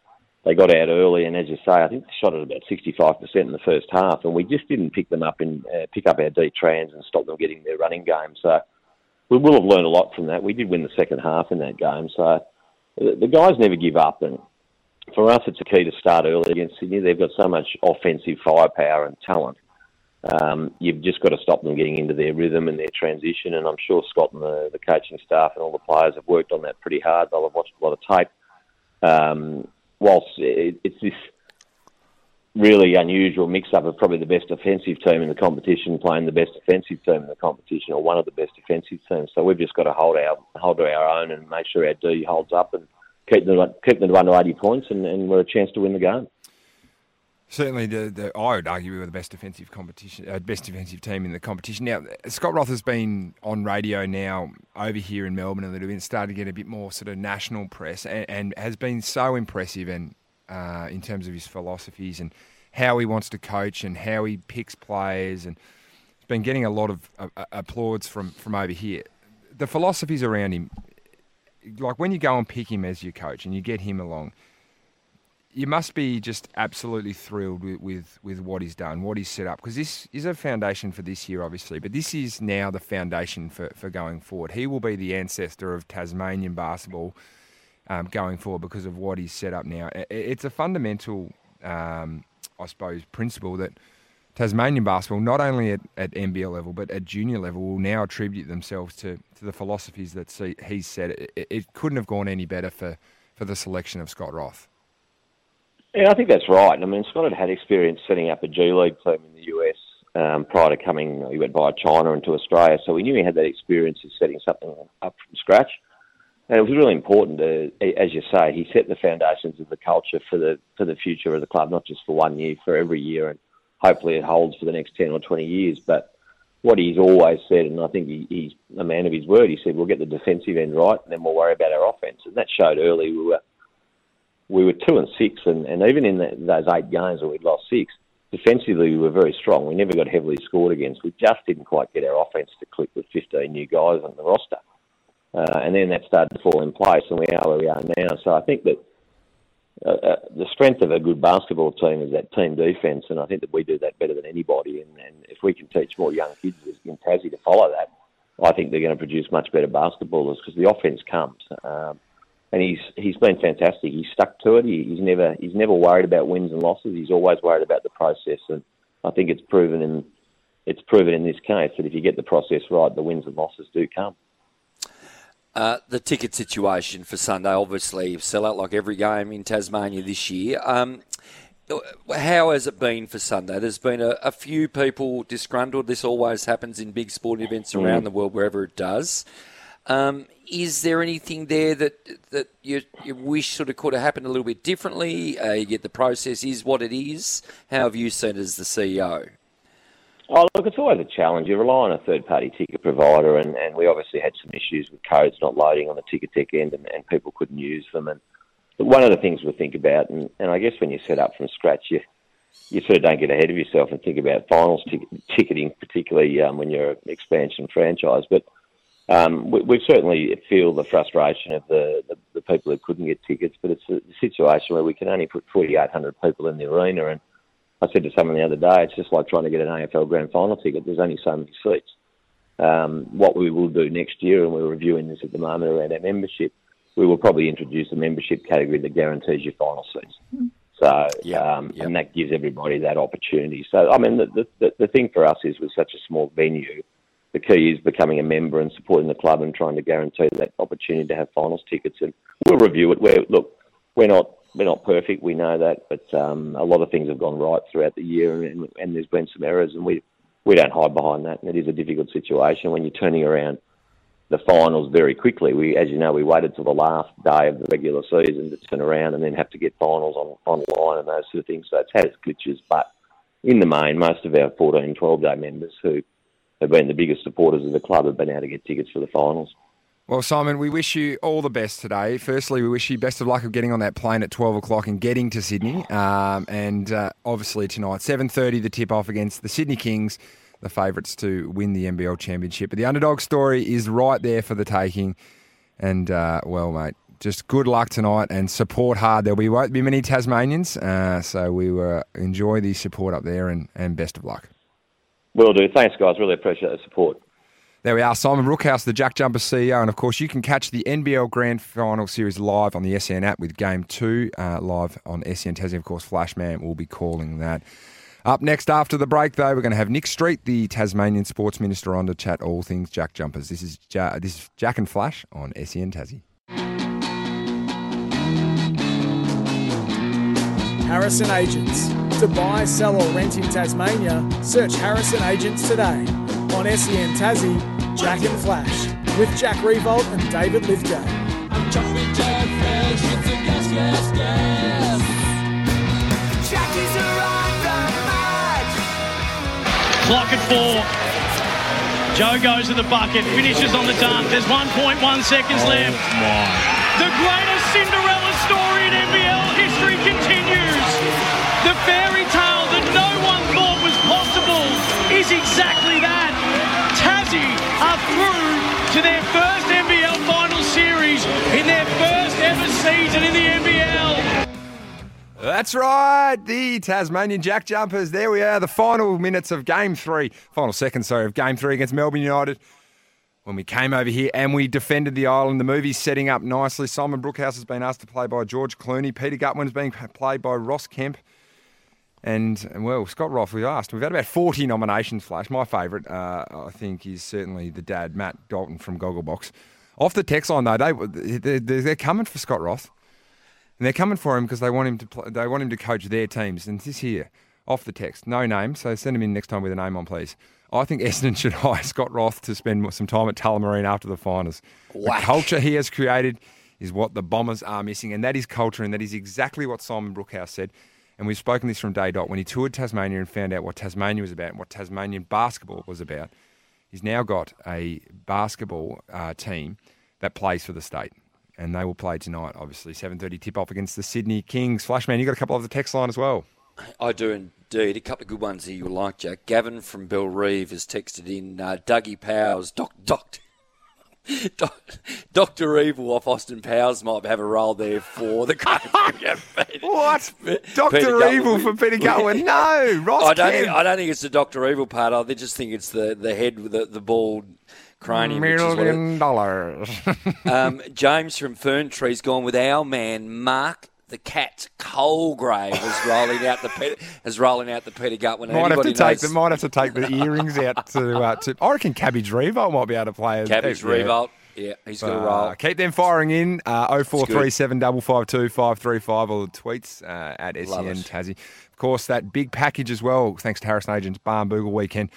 They got out early, and as you say, I think they shot at about 65% in the first half, and we just didn't pick them up and uh, pick up our D trans and stop them getting their running game. So we will have learned a lot from that. We did win the second half in that game, so the guys never give up, and for us, it's a key to start early against Sydney. They've got so much offensive firepower and talent um, you've just got to stop them getting into their rhythm and their transition. And I'm sure Scott and the, the coaching staff and all the players have worked on that pretty hard. They'll have watched a lot of tape. Um, whilst it, it's this really unusual mix-up of probably the best offensive team in the competition playing the best defensive team in the competition, or one of the best defensive teams. So we've just got to hold our hold to our own and make sure our D holds up and keep them keep them under 80 points, and, and we're a chance to win the game. Certainly, the, the, I would argue we were the best defensive competition, uh, best defensive team in the competition. Now, Scott Roth has been on radio now over here in Melbourne a little bit, started to get a bit more sort of national press, and, and has been so impressive and uh, in terms of his philosophies and how he wants to coach and how he picks players, and he's been getting a lot of uh, uh applause from from over here. The philosophies around him, like when you go and pick him as your coach and you get him along you must be just absolutely thrilled with, with, with what he's done, what he's set up, because this is a foundation for this year, obviously, but this is now the foundation for, for going forward. He will be the ancestor of Tasmanian basketball um, going forward because of what he's set up now. It's a fundamental, um, I suppose, principle that Tasmanian basketball, not only at, at NBL level, but at junior level, will now attribute themselves to, to the philosophies that he's set. It, it couldn't have gone any better for, for the selection of Scott Roth. Yeah, I think that's right. I mean, Scott had had experience setting up a G League team in the US um, prior to coming. He went via China into Australia, so we knew he had that experience of setting something up from scratch. And it was really important to, as you say, he set the foundations of the culture for the for the future of the club, not just for one year, for every year, and hopefully it holds for the next ten or twenty years. But what he's always said, and I think he, he's a man of his word. He said, "We'll get the defensive end right, and then we'll worry about our offense." And that showed early. We were we were two and six, and, and even in the, those eight games where we'd lost six, defensively we were very strong. We never got heavily scored against. We just didn't quite get our offense to click with 15 new guys on the roster, uh, and then that started to fall in place, and we are where we are now. So I think that uh, uh, the strength of a good basketball team is that team defence, and I think that we do that better than anybody. And, and if we can teach more young kids in Tassie to follow that, I think they're going to produce much better basketballers because the offence comes. Um, and he's he's been fantastic. He's stuck to it. He, he's never he's never worried about wins and losses. He's always worried about the process, and I think it's proven in it's proven in this case that if you get the process right, the wins and losses do come. Uh, the ticket situation for Sunday, obviously, sell out like every game in Tasmania this year. Um, how has it been for Sunday? There's been a, a, few people disgruntled. This always happens in big sporting events around mm. the world, wherever it does. Um, is there anything there that that you, you wish sort of could have happened a little bit differently? Uh, yet the process is what it is. How have you seen it as the CEO? Oh, look, it's always a challenge. You rely on a third party ticket provider, and, and we obviously had some issues with codes not loading on the Ticketek end, and, and people couldn't use them. And one of the things we think about, and, and I guess when you set up from scratch, you you sort of don't get ahead of yourself and think about finals ticketing, particularly um, when you're an expansion franchise. But um, we, we, certainly feel the frustration of the, the, the, people who couldn't get tickets, but it's a, a situation where we can only put 4,800 people in the arena, and I said to someone the other day, it's just like trying to get an AFL Grand Final ticket. There's only so many seats. Um, what we will do next year, and we're reviewing this at the moment around our membership, we will probably introduce a membership category that guarantees your final seats. So, yep, um, yep. and that gives everybody that opportunity. So, I mean, the, the, the thing for us is with such a small venue, the key is becoming a member and supporting the club and trying to guarantee that opportunity to have finals tickets. And we'll review it. We're, look, we're not we're not perfect, we know that, but um, a lot of things have gone right throughout the year, and, and there's been some errors, and we we don't hide behind that. And it is a difficult situation when you're turning around the finals very quickly. We, as you know, we waited till the last day of the regular season to turn around and then have to get finals on online and those sort of things. So it's had its glitches, but in the main, most of our 14, 12 day members who have been the biggest supporters of the club have been able to get tickets for the finals. Well, Simon, we wish you all the best today. Firstly, we wish you best of luck of getting on that plane at twelve o'clock and getting to Sydney. Um, and uh, obviously tonight, seven thirty, the tip off against the Sydney Kings, the favourites to win the NBL championship. But the underdog story is right there for the taking. And uh, well, mate, just good luck tonight and support hard. There won't be many Tasmanians, uh, so we will enjoy the support up there and, and best of luck. Will do. Thanks, guys. Really appreciate the support. There we are, Simon Brookhouse, the Jack Jumper CEO. And of course, you can catch the NBL Grand Final Series live on the SEN app with Game 2 uh, live on SEN Tassie. Of course, Flashman will be calling that. Up next after the break, though, we're going to have Nick Street, the Tasmanian Sports Minister, on to chat all things Jack Jumpers. This is, ja- this is Jack and Flash on SEN Tassie. Harrison Agents. To buy, sell, or rent in Tasmania, search Harrison Agents today on SEN Tassie, Jack and Flash, with Jack Riewoldt and David Lithgow. Clock at four. Joe goes to the bucket, finishes on the dunk. There's 1.1 seconds oh left. My. The greatest Cinderella exactly that Tassie are through to their first NBL final series in their first ever season in the NBL. That's right, the Tasmanian Jack Jumpers. There we are, the final minutes of Game Three, final seconds, sorry, of Game Three against Melbourne United. When we came over here and we defended the island, the movie's setting up nicely. Simon Brookhouse has been asked to play by George Clooney. Peter Gutwein's being played by Ross Kemp. And, well, Scott Roth, we asked. We've had about 40 nominations, Flash. My favourite, uh, I think, is certainly the dad, Matt Dalton from Gogglebox. Off the text line, though, they, they're, they're coming for Scott Roth. And they're coming for him because they want him to play, they want him to coach their teams. And this here, off the text, no name, so send him in next time with a name on, please. I think Essendon should hire Scott Roth to spend some time at Tullamarine after the finals. Whack. The culture he has created is what the Bombers are missing, and that is culture, and that is exactly what Simon Brookhouse said and we've spoken this from day dot when he toured Tasmania and found out what Tasmania was about and what Tasmanian basketball was about. He's now got a basketball uh, team that plays for the state. And they will play tonight, obviously. 7.30 tip-off against the Sydney Kings. Flashman, you got a couple of the text line as well. I do indeed. A couple of good ones here you'll like, Jack. Gavin from Bellerive has texted in uh, Dougie Powers, Doc, Doc, Doc, Dr. Evil off Austin Powers might have a role there for the What? Dr. Evil for Peter Gutwein? No, Ross I don't, think, I don't think it's the Dr. Evil part. I just think it's the, the head with the, the bald cranium. which is what it- Million dollars. um, James from Fern Tree's gone with our man Mark the Cat Colgrave is rolling out the is rolling out the Peter Gutwein. might have to Anybody take the, might have to take the earrings out to, uh, to. I reckon Cabbage Riewoldt might be able to play. as- Cabbage yeah. Riewoldt. Yeah, he's got a Uh, roll. keep them firing in. Uh, 0437 552 535 or the tweets uh, at SEN. Tassie. Of course, that big package as well, thanks to Harrison Agents Barnbougle Weekend.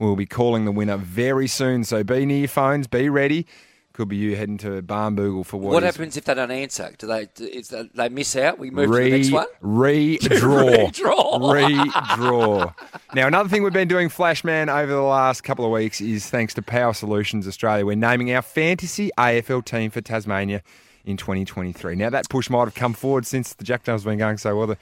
We'll be calling the winner very soon. So be near your phones, be ready. Could be you heading to Barnbougle for what What is happens if they don't answer? Do they? Is that, they miss out? We move to the next one. Redraw. Redraw. Redraw. Now, another thing we've been doing, Flashman, over the last couple of weeks is thanks to Power Solutions Australia. We're naming our fantasy AFL team for Tasmania in 2023. Now, that push might have come forward since the Jack Jones have been going so well. that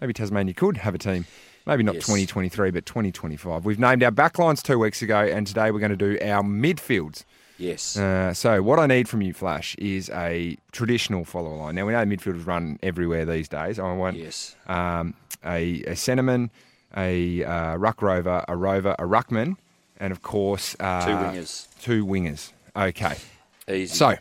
Maybe Tasmania could have a team. Maybe not Yes. 2023, but 2025. We've named our backlines two weeks ago, and today we're going to do our midfields. Yes. Uh, so what I need from you, Flash, is a traditional follow line. Now we know midfielders run everywhere these days. I want yes. um, a, a centreman, a uh, ruck rover, a rover, a ruckman, and of course uh, Two wingers. Two wingers. Okay. Easy. So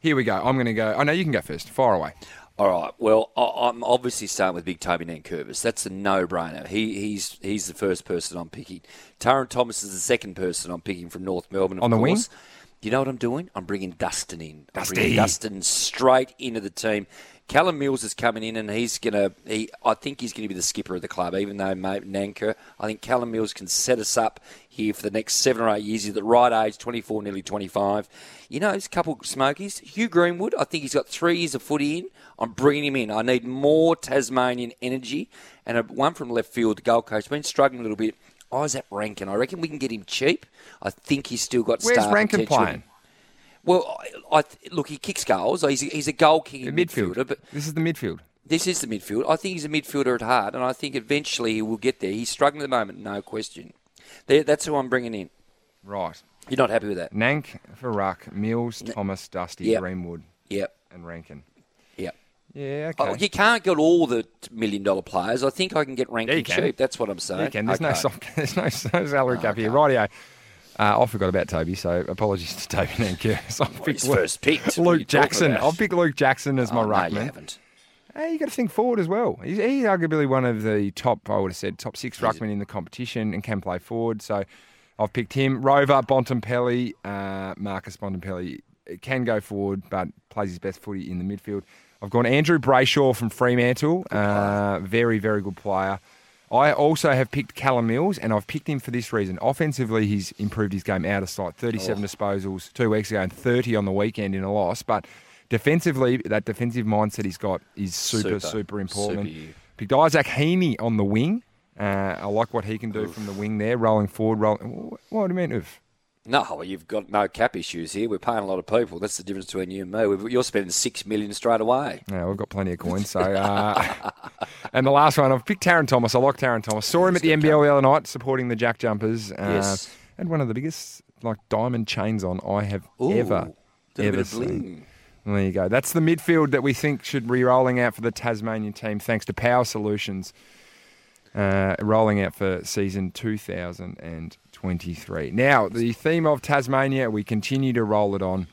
here we go. I'm going to go. I know you can go first. Far away. All right. Well, I- I'm obviously starting with Big Toby Nankervis. That's a no-brainer. He, he's he's the first person I'm picking. Tarryn Thomas is the second person I'm picking from North Melbourne. Of On the wing? You know what I'm doing? I'm bringing Dustin in. I'm Dusty. bringing Dustin straight into the team. Callum Mills is coming in, and he's gonna. He, I think he's going to be the skipper of the club, even though mate Nanker. I think Callum Mills can set us up here for the next seven or eight years. He's at the right age, 24, nearly 25. You know, there's a couple of smokies. Hugh Greenwood, I think he's got three years of footy in. I'm bringing him in. I need more Tasmanian energy, and one from left field, the Gold Coast. Been struggling a little bit. Isaac Rankine, I reckon we can get him cheap. I think he's still got Where's Rankine potential. playing? Well, I, I, look, he kicks goals. He's a, he's a goal kicking Midfield. midfielder, but This is the midfield. this is the midfield. I think he's a midfielder at heart, and I think eventually he will get there. He's struggling at the moment, no question. There, that's who I'm bringing in. Right. You're not happy with that? Nank ruck. Mills, Thomas, Dusty, Yep. Greenwood, Yep, and Rankin. Yeah. Okay. Oh, you can't get all the million dollar players. I think I can get ranked Yeah, cheap. That's what I'm saying. You can. There's no Okay. soft, there's no, no salary cap here. Rightio. Uh, I forgot about Toby, so apologies to Toby Nankervis. I'll pick he's first picked. What are you Luke Jackson. I'll pick Luke Jackson as my Oh, no, you ruckman. haven't. Hey, you got to think forward as well. He's, he's arguably one of the top, I would have said, top six ruckmen in the competition and can play forward. So I've picked him. Rover, Bontempelli, uh, Marcus Bontempelli can go forward, but plays his best footy in the midfield. I've gone Andrew Brayshaw from Fremantle. Uh, very, very good player. I also have picked Callum Mills, and I've picked him for this reason. Offensively, he's improved his game out of sight. 37 disposals two weeks ago and 30 on the weekend in a loss. But defensively, that defensive mindset he's got is super, super, Super. important. Super. Picked Isaac Heaney on the wing. Uh, I like what he can do from the wing there, rolling forward. Rolling. What do you mean, oof? No, well, you've got no cap issues here. We're paying a lot of people. That's the difference between you and me. We've- You're spending six million straight away. Yeah, we've got plenty of coins. So, uh, and the last one, I've picked Tarryn Thomas. I like Tarryn Thomas. Saw him at the NBL the other night supporting the Jack Jumpers. Uh, Yes. Had one of the biggest like diamond chains on I have Ooh, ever did a bit ever seen. bling. There you go. That's the midfield that we think should be rolling out for the Tasmanian team, thanks to Power Solutions, uh, rolling out for season 2023. Now, the theme of Tasmania, we continue to roll it on.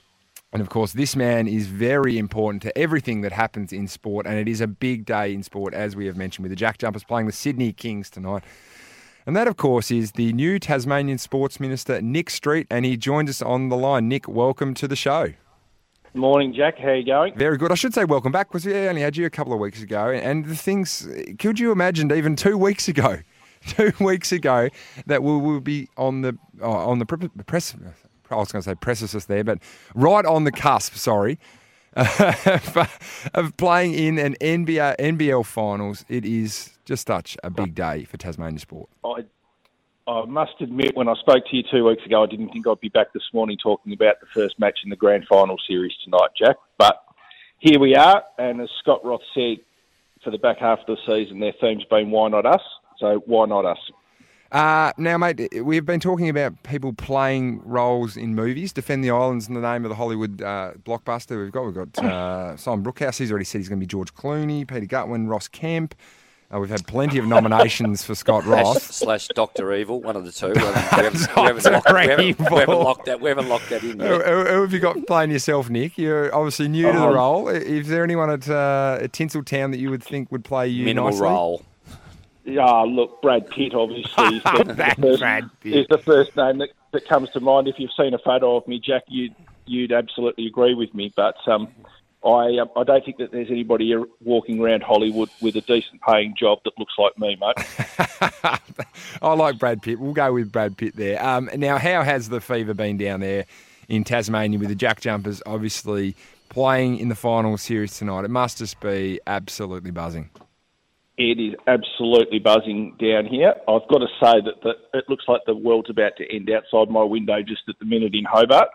And of course, this man is very important to everything that happens in sport, and it is a big day in sport, as we have mentioned, with the Jack Jumpers playing the Sydney Kings tonight. And that, of course, is the new Tasmanian Sports Minister, Nick Street, and he joins us on the line. Nick, welcome to the show. Morning, Jack. How are you going? Very good. I should say welcome back because we only had you a couple of weeks ago. And the things, could you imagine even two weeks ago, two weeks ago, that we will be on the oh, on the pre- press. I was going to say precipice there, but right on the cusp. Sorry. of playing in an NBA, NBL finals, it is just such a big day for Tasmanian sport. I, I must admit, when I spoke to you two weeks ago, I didn't think I'd be back this morning talking about the first match in the grand final series tonight, Jack. But here we are, and as Scott Roth said, for the back half of the season, their theme's been "Why not us?" So why not us? Uh, now, mate, we've been talking about people playing roles in movies. Defend the Islands in the name of the Hollywood uh, blockbuster we've got. We've got uh, Simon Brookhouse. He's already said he's going to be George Clooney, Peter Gutwein, Ross Kemp. Uh, we've had plenty of nominations for Scott Roth. slash Doctor Evil, one of the two. We haven't, locked, we haven't, we haven't locked that. We haven't locked that in yet. Who, who have you got playing yourself, Nick? You're obviously new to the Um, role. Is there anyone at, uh, at Tinseltown that you would think would play you Minimal nicely? role. Yeah, look, Brad Pitt obviously is the, That the first, Brad Pitt. is the first name that, that comes to mind. If you've seen a photo of me, Jack, you'd you'd absolutely agree with me. But um, I um, I don't think that there's anybody walking around Hollywood with a decent paying job that looks like me, mate. I like Brad Pitt. We'll go with Brad Pitt there. Um, now, how has the fever been down there in Tasmania with the Jack Jumpers obviously playing in the final series tonight? It must just be absolutely buzzing. It is absolutely buzzing down here. I've got to say that the, it looks like the world's about to end outside my window just at the minute in Hobart.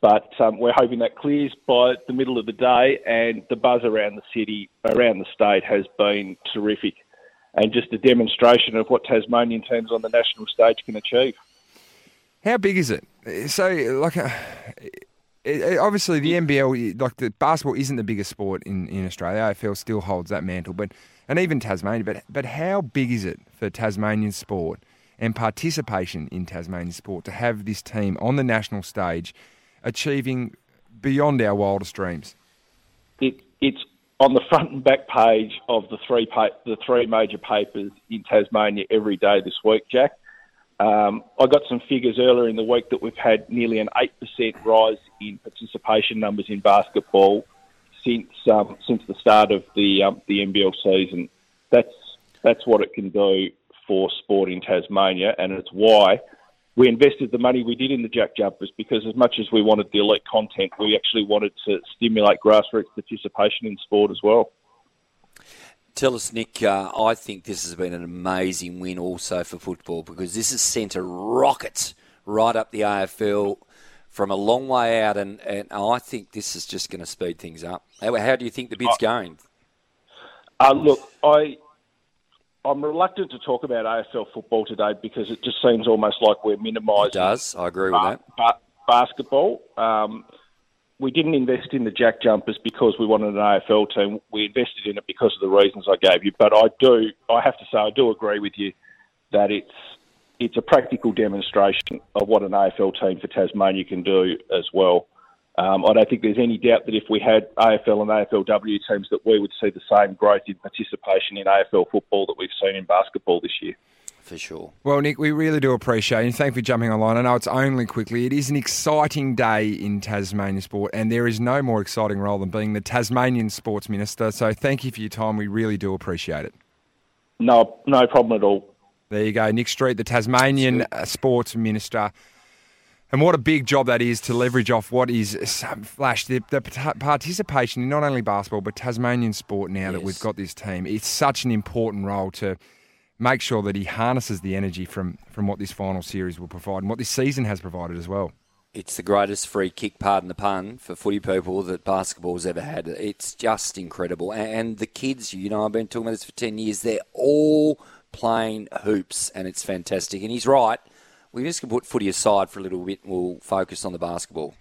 But um, we're hoping that clears by the middle of the day, and the buzz around the city, around the state, has been terrific, and just a demonstration of what Tasmanian teams on the national stage can achieve. How big is it? So, like, uh, it- obviously the NBL, like the basketball, isn't the biggest sport in, in Australia. AFL still holds that mantle, but and even Tasmania. But but how big is it for Tasmanian sport and participation in Tasmanian sport to have this team on the national stage, achieving beyond our wildest dreams? It, it's on the front and back page of the three pa- the three major papers in Tasmania every day this week, Jack. Um, I got some figures earlier in the week that we've had nearly an eight percent rise in participation numbers in basketball since um, since the start of the um, the NBL season. That's that's what it can do for sport in Tasmania, and it's why we invested the money we did in the Jack Jumpers because as much as we wanted the elite content, we actually wanted to stimulate grassroots participation in sport as well. Tell us, Nick. Uh, I think this has been an amazing win also for football because this has sent a rocket right up the AFL from a long way out, and, and I think this is just going to speed things up. How, how do you think the bid's going? Uh, look, I I'm reluctant to talk about AFL football today because it just seems almost like we're minimising. It does. I agree with ba- that. ba- basketball. Um, we didn't invest in the Jack Jumpers because we wanted an AFL team. We invested in it because of the reasons I gave you. But I do, I have to say, I do agree with you that it's it's a practical demonstration of what an AFL team for Tasmania can do as well. Um, I don't think there's any doubt that if we had AFL and AFLW teams, that we would see the same growth in participation in AFL football that we've seen in basketball this year. For sure. Well, Nick, we really do appreciate you. Thank you for jumping online. I know it's only quickly. It is an exciting day in Tasmanian sport, and there is no more exciting role than being the Tasmanian Sports Minister. So thank you for your time. We really do appreciate it. No, no problem at all. There you go, Nic Street, the Tasmanian Sports Minister. And what a big job that is to leverage off what is Flash the, the participation in not only basketball but Tasmanian sport. Now that we've got this team, it's such an important role to make sure that he harnesses the energy from from what this final series will provide and what this season has provided as well. It's the greatest free kick, pardon the pun, for footy people that basketball's ever had. It's just incredible. And- And the kids, you know, I've been talking about this for 10 years, they're all playing hoops, and it's fantastic. And he's right. We just can put footy aside for a little bit and we'll focus on the basketball.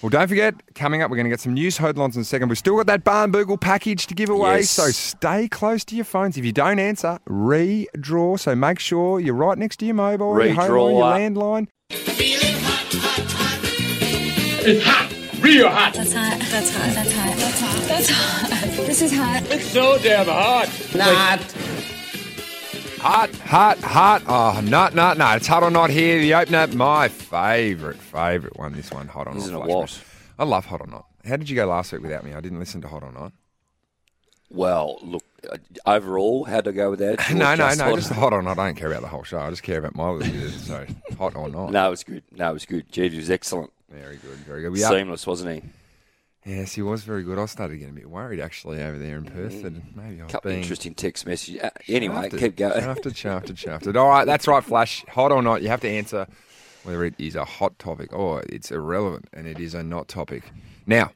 Well, don't forget, coming up, we're going to get some news headlines in a second. We've still got that Barnbougle package to give away, Yes. so stay close to your phones. If you don't answer, redraw. So make sure you're right next to your mobile, your home line, your Redraw. landline. It's hot, real hot. That's hot. That's hot. That's hot. That's hot. That's hot. This is hot. It's so damn hot. Not. Hot, hot, hot. Oh, not, not, not. It's hot or not here. The opener, my favourite, favourite one. This one, hot or not. Isn't it what? I love hot or not. How did you go last week without me? I didn't listen to hot or not. Well, look, uh, overall, how'd I go with that? No, no, just no. hot? Just hot or not. I don't care about the whole show. I just care about my little bit. So hot or not. No, it was good. No, it was good. Geeves was excellent. Very good, very good. We Seamless, wasn't he? Yes, he was very good. I started getting a bit worried actually over there in Perth that maybe I was Couple being interesting text messages. Uh, anyway, shafted, keep going. Shafted, shafted, shafted. All right, that's right, Flash. Hot or not, you have to answer whether it is a hot topic or it's irrelevant, and it is a not topic. Now,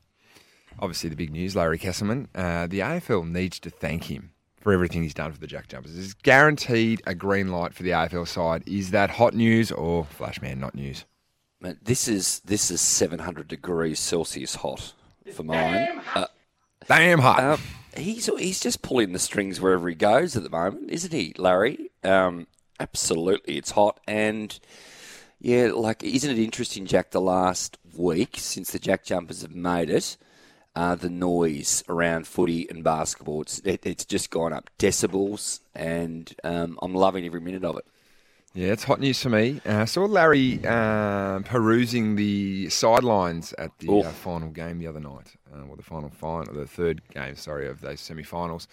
obviously, the big news: Larry Kestelman. Uh, the AFL needs to thank him for everything he's done for the Jack Jumpers. Is guaranteed a green light for the AFL side. Is that hot news or Flashman not news? Man, this is this is 700 degrees Celsius hot for mine. Uh, Damn hot. um, he's he's just pulling the strings wherever he goes at the moment, isn't he, Larry? Um, absolutely, it's hot and. Yeah, like, isn't it interesting, Jack? The last week since the Jack Jumpers have made it, uh, the noise around footy and basketball, it's, it, it's just gone up decibels, and um, I'm loving every minute of it. Yeah, it's hot news for me. Uh, I saw Larry uh, perusing the sidelines at the uh, final game the other night, uh, or the final final, the third game, sorry, of those semi-finals.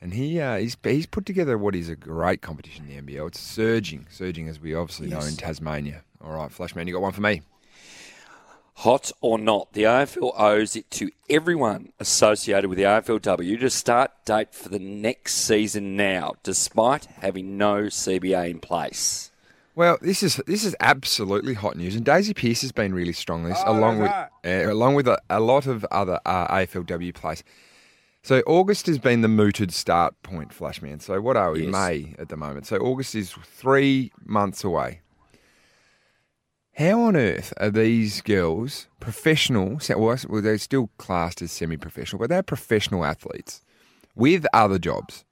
And he uh, he's he's put together what is a great competition in the NBL. It's surging, surging as we obviously know in Tasmania. All right, Flashman, you got one for me. Hot or not, the AFL owes it to everyone associated with the AFLW to start date for the next season now, despite having no CBA in place. Well, this is this is absolutely hot news, and Daisy Pearce has been really strong this, Oh, along with uh, along with a, a lot of other uh, AFLW players. So August has been the mooted start point, Flashman. So what are we? Yes. May at the moment. So August is three months away. How on earth are these girls professional? Well, they're still classed as semi-professional, but they're professional athletes with other jobs,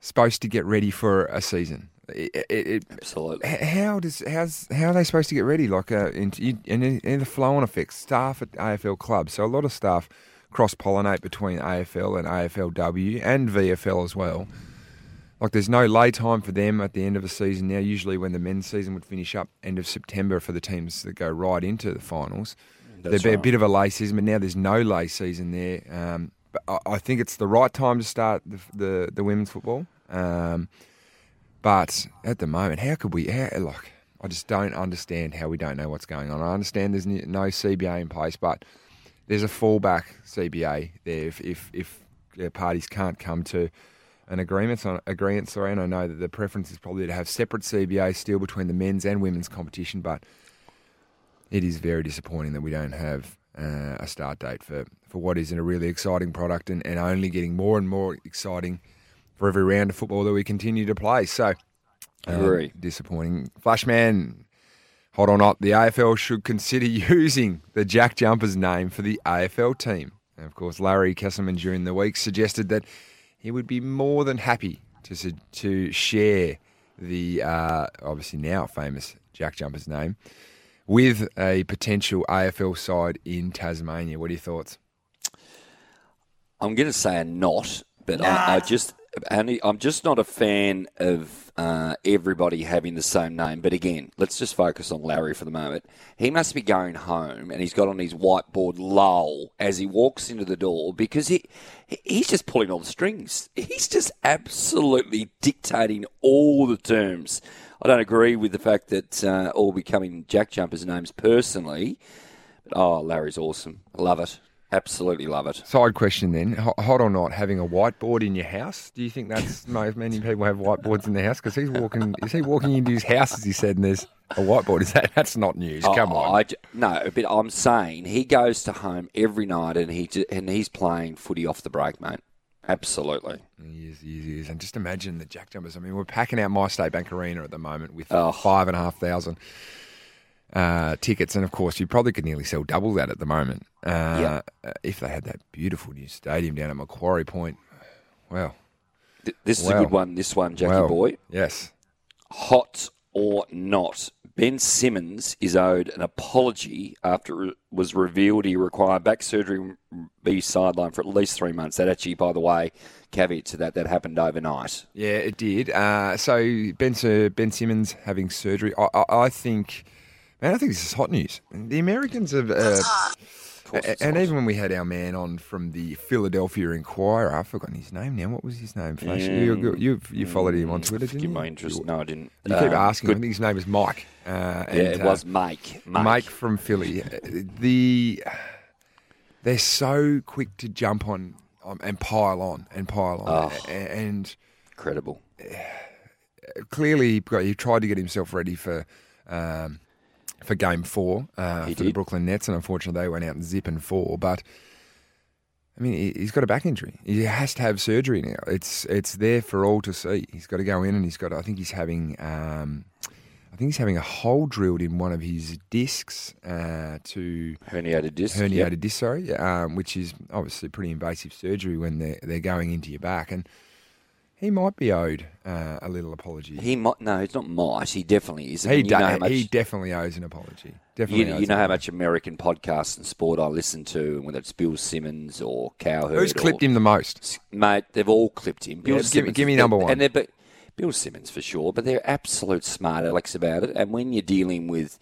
supposed to get ready for a season. It, it, it, Absolutely. How does how's how are they supposed to get ready? Like uh, in, in, in the flow-on effects, staff at AFL clubs. So a lot of staff cross pollinate between AFL and AFLW and VFL as well. Like there's no lay time for them at the end of a season now. Usually when the men's season would finish up end of September for the teams that go right into the finals. There'd be a bit of a lay season, but now there's no lay season there. Um, but I, I think it's the right time to start the the, the women's football. Um, but at the moment, how could we? How, like, I just don't understand how we don't know what's going on. I understand there's no CBA in place, but there's a fallback CBA there if if, if parties can't come to an agreement on agreement. Sorry, and I know that the preference is probably to have separate CBA still between the men's and women's competition, but it is very disappointing that we don't have uh, a start date for, for what is a really exciting product and, and only getting more and more exciting for every round of football that we continue to play. So, um, Agree. disappointing. Flashman, hot or not, the AFL should consider using the Jack Jumpers name for the AFL team. And of course, Larry Kestelman during the week suggested that he would be more than happy to to share the uh, obviously now famous Jack Jumpers name with a potential AFL side in Tasmania. What are your thoughts? I'm going to say a not, but I, I just only, I'm just not a fan of uh, everybody having the same name. But again, let's just focus on Larry for the moment. He must be going home, and he's got on his whiteboard "lol" as he walks into the door because he he's just pulling all the strings. He's just absolutely dictating all the terms. I don't agree with the fact that uh, all becoming Jack Jumpers names personally. But, oh, Larry's awesome. Love it. Absolutely love it. Side question then, hot or not, having a whiteboard in your house? Do you think that's most many people have whiteboards in their house? Because he's walking, is he walking into his house as he said, and there's a whiteboard? Is that that's not news? Oh, Come Oh, on. I no, but I'm saying he goes to home every night and he and he's playing footy off the break, mate. Absolutely. He is, he is, he is. And just imagine the Jack Jumpers. I mean, we're packing out MyState Bank Arena at the moment with Oh. five and a half thousand uh, tickets. And of course, you probably could nearly sell double that at the moment. Uh, uh, If they had that beautiful new stadium down at Macquarie Point. Well, Th- This is Wow. a good one. This one, Jackie boy. Yes. Hot or not, Ben Simmons is owed an apology after it was revealed he required back surgery be sidelined for at least three months. That actually, by the way, caveat to that, that happened overnight. Yeah, it did. Uh, so Ben, Sir, ben Simmons having surgery. I, I, I think, man, I think this is hot news. The Americans have, uh, a- and even when we had our man on from the Philadelphia Inquirer, I've forgotten his name now. What was his name? Flash, you, you, you, you followed him on Twitter, didn't you? my interest. No, I didn't. You keep Um, asking. good- I think his name is Mike. Uh, Yeah, and, it uh, was Mike. Mike. Mike from Philly. Uh, The they're so quick to jump on um, and pile on and pile on. A- and Incredible. clearly got- he tried to get himself ready for. Um, for game four uh, for the. Brooklyn Nets, and unfortunately they went out and zip and four. But I mean, he- he's got a back injury. He has to have surgery now. It's it's there for all to see. He's got to go in, and he's got. I think he's having. Um, I think he's having a hole drilled in one of his discs uh, to Herniated disc. herniated yep. disc, sorry, um, which is obviously pretty invasive surgery when they're they're going into your back, and he might be owed uh, a little apology. He might. No, it's not might. He definitely is. He, mean, you da- know how much, he definitely owes an apology. Definitely, you, you know how much American podcasts and sport I listen to, and whether it's Bill Simmons or Cowherd. Who's or- clipped him the most? mate? They've all clipped him. Bill Yeah, give me- Simmons give me number one. And they're, but Bill Simmons for sure, but they're absolute smart Alex about it. And when you're dealing with,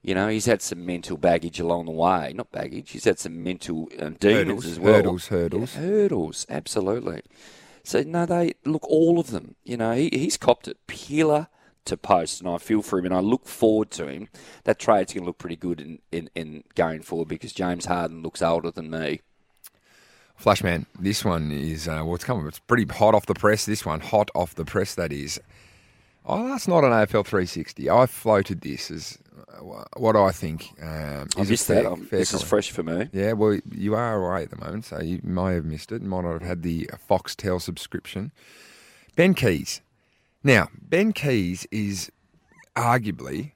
you know, he's had some mental baggage along the way. Not baggage. He's had some mental um, demons Hurdles, as well. hurdles, hurdles. Yeah, hurdles. Absolutely. So no, they look all of them. You know, he, he's copped it pillar to post, and I feel for him, and I look forward to him. That trade's going to look pretty good in, in, in going forward because James Harden looks older than me. Flashman, this one is uh, well, it's coming. It's pretty hot off the press. This one, hot off the press. That is. Oh, that's not an AFL 360. I floated this as uh, what I think. Um, I is a fair- that. Um, fair this is fresh for me. Yeah, well, you are away at the moment, so you may have missed it. You might not have had the Foxtel subscription. Ben Keays. Now, Ben Keays is arguably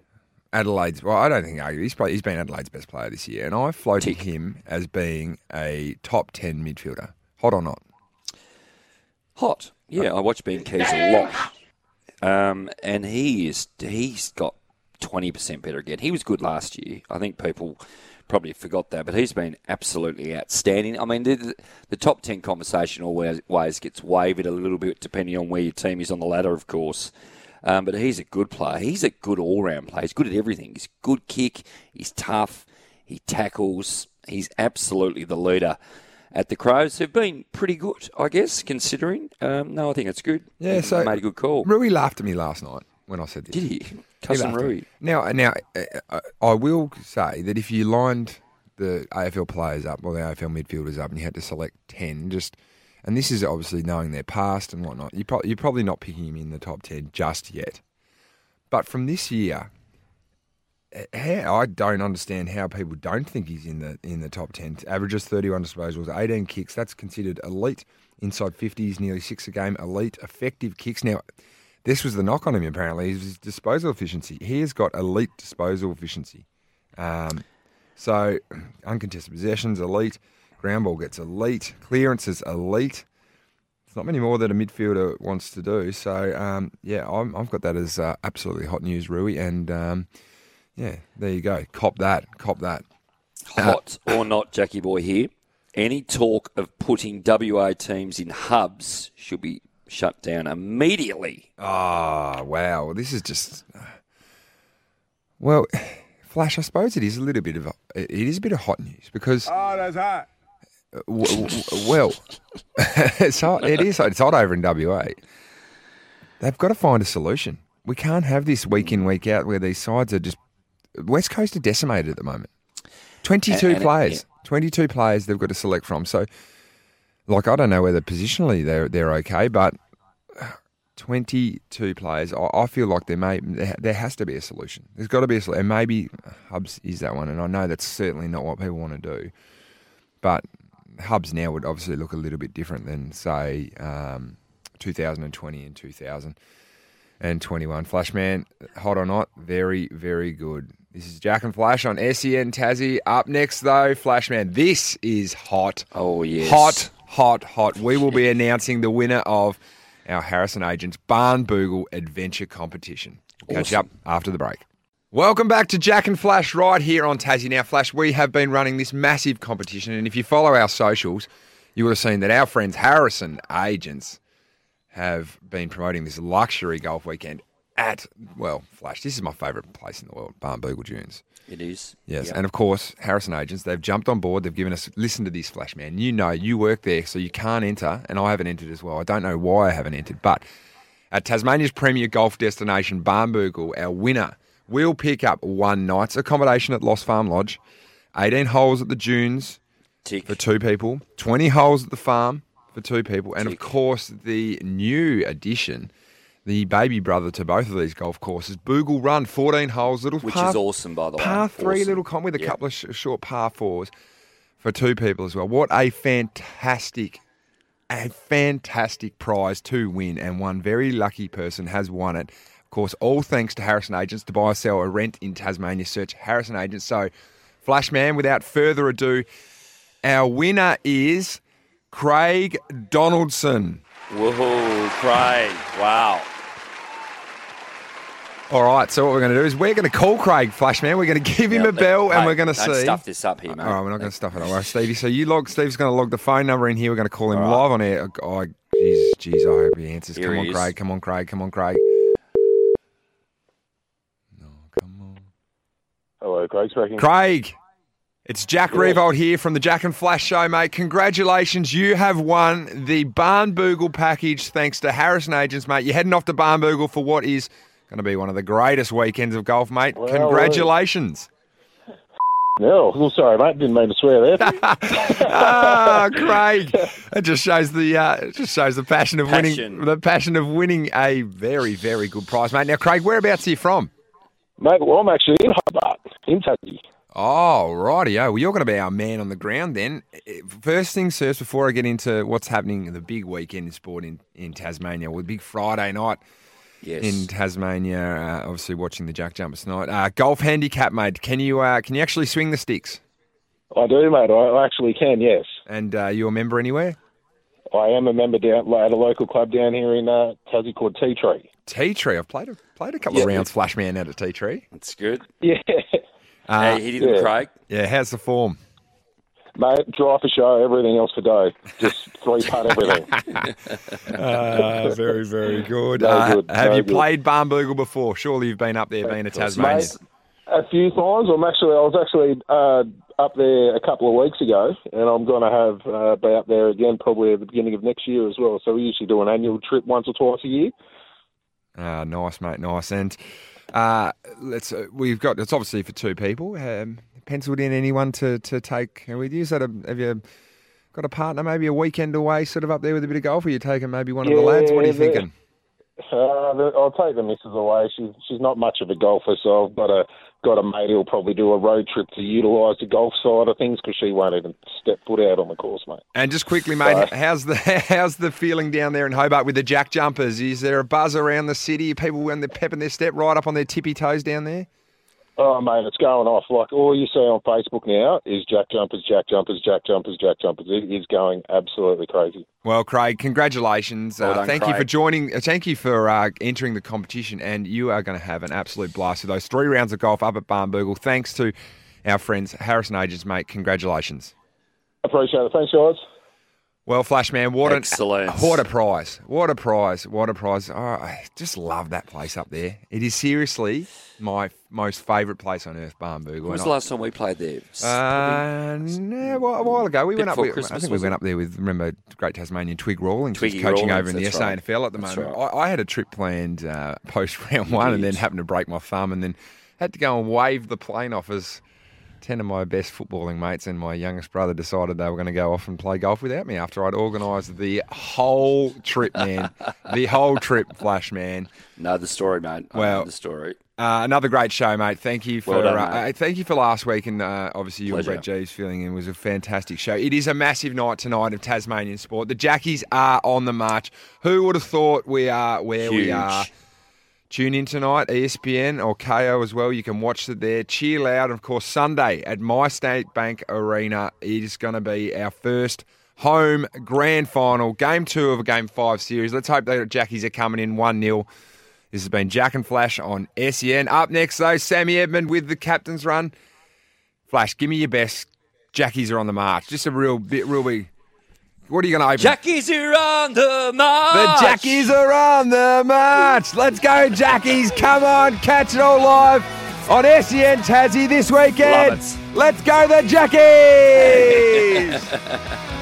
Adelaide's. Well, I don't think arguably he's, probably, he's been Adelaide's best player this year, and I floated him as being a top ten midfielder. Hot or not? Hot. Yeah, I watch Ben Keays a lot. Um, and he is he's got twenty percent better again. He was good last year. I think people probably forgot that, but he's been absolutely outstanding. I mean, the, the top ten conversation always, always gets wavered a little bit depending on where your team is on the ladder, of course. Um, but he's a good player. He's a good all-round player. He's good at everything. He's good kick. He's tough. He tackles. He's absolutely the leader at the Crows. Who've been pretty good, I guess, considering. Um, no, I think it's good. Yeah, He so made a good call. Rui laughed at me last night when I said this. Did he? He Cousin me. Rui. Now, now, uh, I will say that if you lined the AFL players up or the AFL midfielders up, and you had to select ten, just and this is obviously knowing their past and whatnot, you pro- you're probably not picking him in the top ten just yet. But from this year, how, I don't understand how people don't think he's in the in the top ten. Averages thirty one disposals, eighteen kicks. That's considered elite. Inside fifties, nearly six a game. Elite effective kicks. Now, this was the knock on him. Apparently, is his disposal efficiency. He has got elite disposal efficiency. Um, so uncontested possessions, elite. Ground ball gets elite. Clearances, elite. It's not many more that a midfielder wants to do. So um, yeah, I'm, I've got that as uh, absolutely hot news, Rui. And um, yeah, there you go. Cop that. Cop that. Hot or not, Jackie Boy here. Any talk of putting WA teams in hubs should be shut down immediately. Ah, wow. This is just. Well, Flash, I suppose it is a little bit of a, it is a bit of hot news because Oh, that's hot. w- w- well, it's hot. It is. It's hot over in WA. They've got to find a solution. We can't have this week in week out where these sides are just West Coast are decimated at the moment. Twenty-two And- and it- players. Twenty-two players they've got to select from. So, like, I don't know whether positionally they're they're okay, but twenty-two players. I, I feel like there may there, has to be a solution. There's got to be a solution, and maybe Hubs is that one. And I know that's certainly not what people want to do, but Hubs now would obviously look a little bit different than say um, 2020 and 2021. Flashman, hot or not, very very good. This is Jack and Flash on SEN Tassie. Up next though, Flashman, this is hot. Oh, yes. hot, hot, hot. We will be announcing the winner of our Harrison Agents Barnbougle Adventure Competition. Catch you up after the break. Welcome back to Jack and Flash right here on Tassie. Now, Flash, we have been running this massive competition, and if you follow our socials, you would have seen that our friends Harrison Agents have been promoting this luxury golf weekend at, well, Flash, this is my favourite place in the world, Barn Dunes. It is. Yes, Yep. and of course, Harrison Agents, they've jumped on board. They've given us, listen to this, Flash Man. You know, you work there, so you can't enter, and I haven't entered as well. I don't know why I haven't entered, but at Tasmania's premier golf destination, Barnbougle, our winner will pick up one night's accommodation at Lost Farm Lodge, 18 holes at the Dunes, Tick. for two people, 20 holes at the farm for two people, and of course the new addition, the baby brother to both of these golf courses, Bougle Run, 14 holes, little Which par, is awesome, by the way. par three Awesome. little con with a couple of sh- short par fours for two people as well. What a fantastic, a fantastic prize to win, and one very lucky person has won it. Of course, all thanks to Harrison Agents to buy sell or rent in Tasmania. Search Harrison Agents. So, Flashman, without further ado, our winner is Craig Donaldson. Woohoo, Craig. Wow. All right, so what we're going to do is we're going to call Craig Flashman. We're going to give him Yeah, a bell, and hey, we're going to don't see. stuff this up here, mate. All right, we're not going to stuff it. All right, Stevie. So you log. Steve's going to log the phone number in here. We're going to call him live on air. Oh, jeez, jeez. I hope he answers. Here come he on, is. Craig. Come on, Craig. Come on, Craig. No, come on. Hello, Craig speaking. Craig, it's Jack Riewoldt here from the Jack and Flash Show, mate. Congratulations, you have won the Barnbougle package thanks to Harrison Agents, mate. You're heading off to Barnbougle for what is going to be one of the greatest weekends of golf, mate. Well, Congratulations. No, well, sorry, mate. Didn't mean to swear there. ah, Craig. It just shows the uh, it just shows the passion of winning the passion of winning a very very good prize, mate. Now, Craig, whereabouts are you from? mate, well, I'm actually in Hobart, in Tassie. Oh, rightio. Well, you're going to be our man on the ground then. First things first, before I get into what's happening in the big weekend in sport in, in Tasmania, well, big Friday night Yes. in Tasmania. Uh, obviously, watching the Jack Jumpers tonight. Uh, golf handicap, mate. Can you uh, can you actually swing the sticks? I do, mate. I I actually can, yes. And uh, you a member anywhere? I am a member down at a local club down here in uh, Tassie called Tea Tree. Tea Tree. I've played a, played a couple of Yeah. rounds flashman out at Tea Tree. That's good. Yeah, Uh, hey, hit him, yeah. Craig. yeah, how's the form? Mate. Dry for show, everything else for dough. Just three putt everything. Uh, very, very good. No Uh, good, have no you good. played Barnbougle before? Surely you've been up there, being a Tasmanian. Mate, a few times. I'm actually, I was actually uh, up there a couple of weeks ago, and I'm going to have uh, be up there again probably at the beginning of next year as well. So we usually do an annual trip once or twice a year. Ah, nice, mate, nice. And uh, let's uh, we've got it's obviously for two people. Um, penciled in anyone to, to take with you? That a, have you got a partner? Maybe a weekend away, sort of up there with a bit of golf. Or you taking maybe one of the lads? What are you the- thinking? Uh, the- I'll take the missus away. She's she's not much of a golfer, so I've got a got a mate who'll probably do a road trip to utilise the golf side of things because she won't even step foot out on the course, mate. And just quickly, mate, Sorry. how's the how's the feeling down there in Hobart with the Jack Jumpers? Is there a buzz around the city? People when they're pepping their step right up on their tippy toes down there? Oh, mate, it's going off. Like all you see on Facebook now is Jack Jumpers, Jack Jumpers, Jack Jumpers, Jack Jumpers. It is going absolutely crazy. Well, Craig, congratulations. Well uh, done, thank you for joining. Uh, thank you for uh, entering the competition, and you are going to have an absolute blast with those three rounds of golf up at Barnbougle. Thanks to our friends Harrison Agents, mate. Congratulations. Appreciate it. Thanks, guys. Well, Flashman, what an Excellent. what a prize! What a prize! What a prize! Oh, I just love that place up there. It is seriously my most favourite place on earth, Barnbougle. When was the last time we played there? Uh, no, a while, a while ago we went up. With, I think we went up there with remember Great Tasmanian Twig Rawlings, who's coaching Rawlings, over in the that's SANFL right. at the moment. right. I, I had a trip planned uh, post round one, and then happened to break my thumb, and then had to go and wave the plane off as ten of my best footballing mates and my youngest brother decided they were going to go off and play golf without me after I'd organised the whole trip, man. the whole trip, Flash man. No, the story, mate. I Well, the story. Uh, another great show, mate. Thank you for Well done, uh, mate. uh, thank you for last week, and uh, obviously you Pleasure. and Brett Geeves feeling in was a fantastic show. It is a massive night tonight of Tasmanian sport. The Jackies are on the march. Who would have thought we are where we are? Tune in tonight, ESPN or Kayo as well. You can watch it there. Cheer loud. And of course, Sunday at MyState Bank Arena, it is going to be our first home grand final, game two of a game five series. Let's hope that Jackies are coming in 1 0. This has been Jack and Flash on SEN. Up next, though, Sammy Edmund with the captain's run. Flash, give me your best. Jackies are on the march. Just a real bit, real big. What are you going to open? Jackies are on the march. The Jackies are on the march. Let's go, Jackies. Come on, catch it all live on SEN Tassie this weekend. Let's go, the Jackies.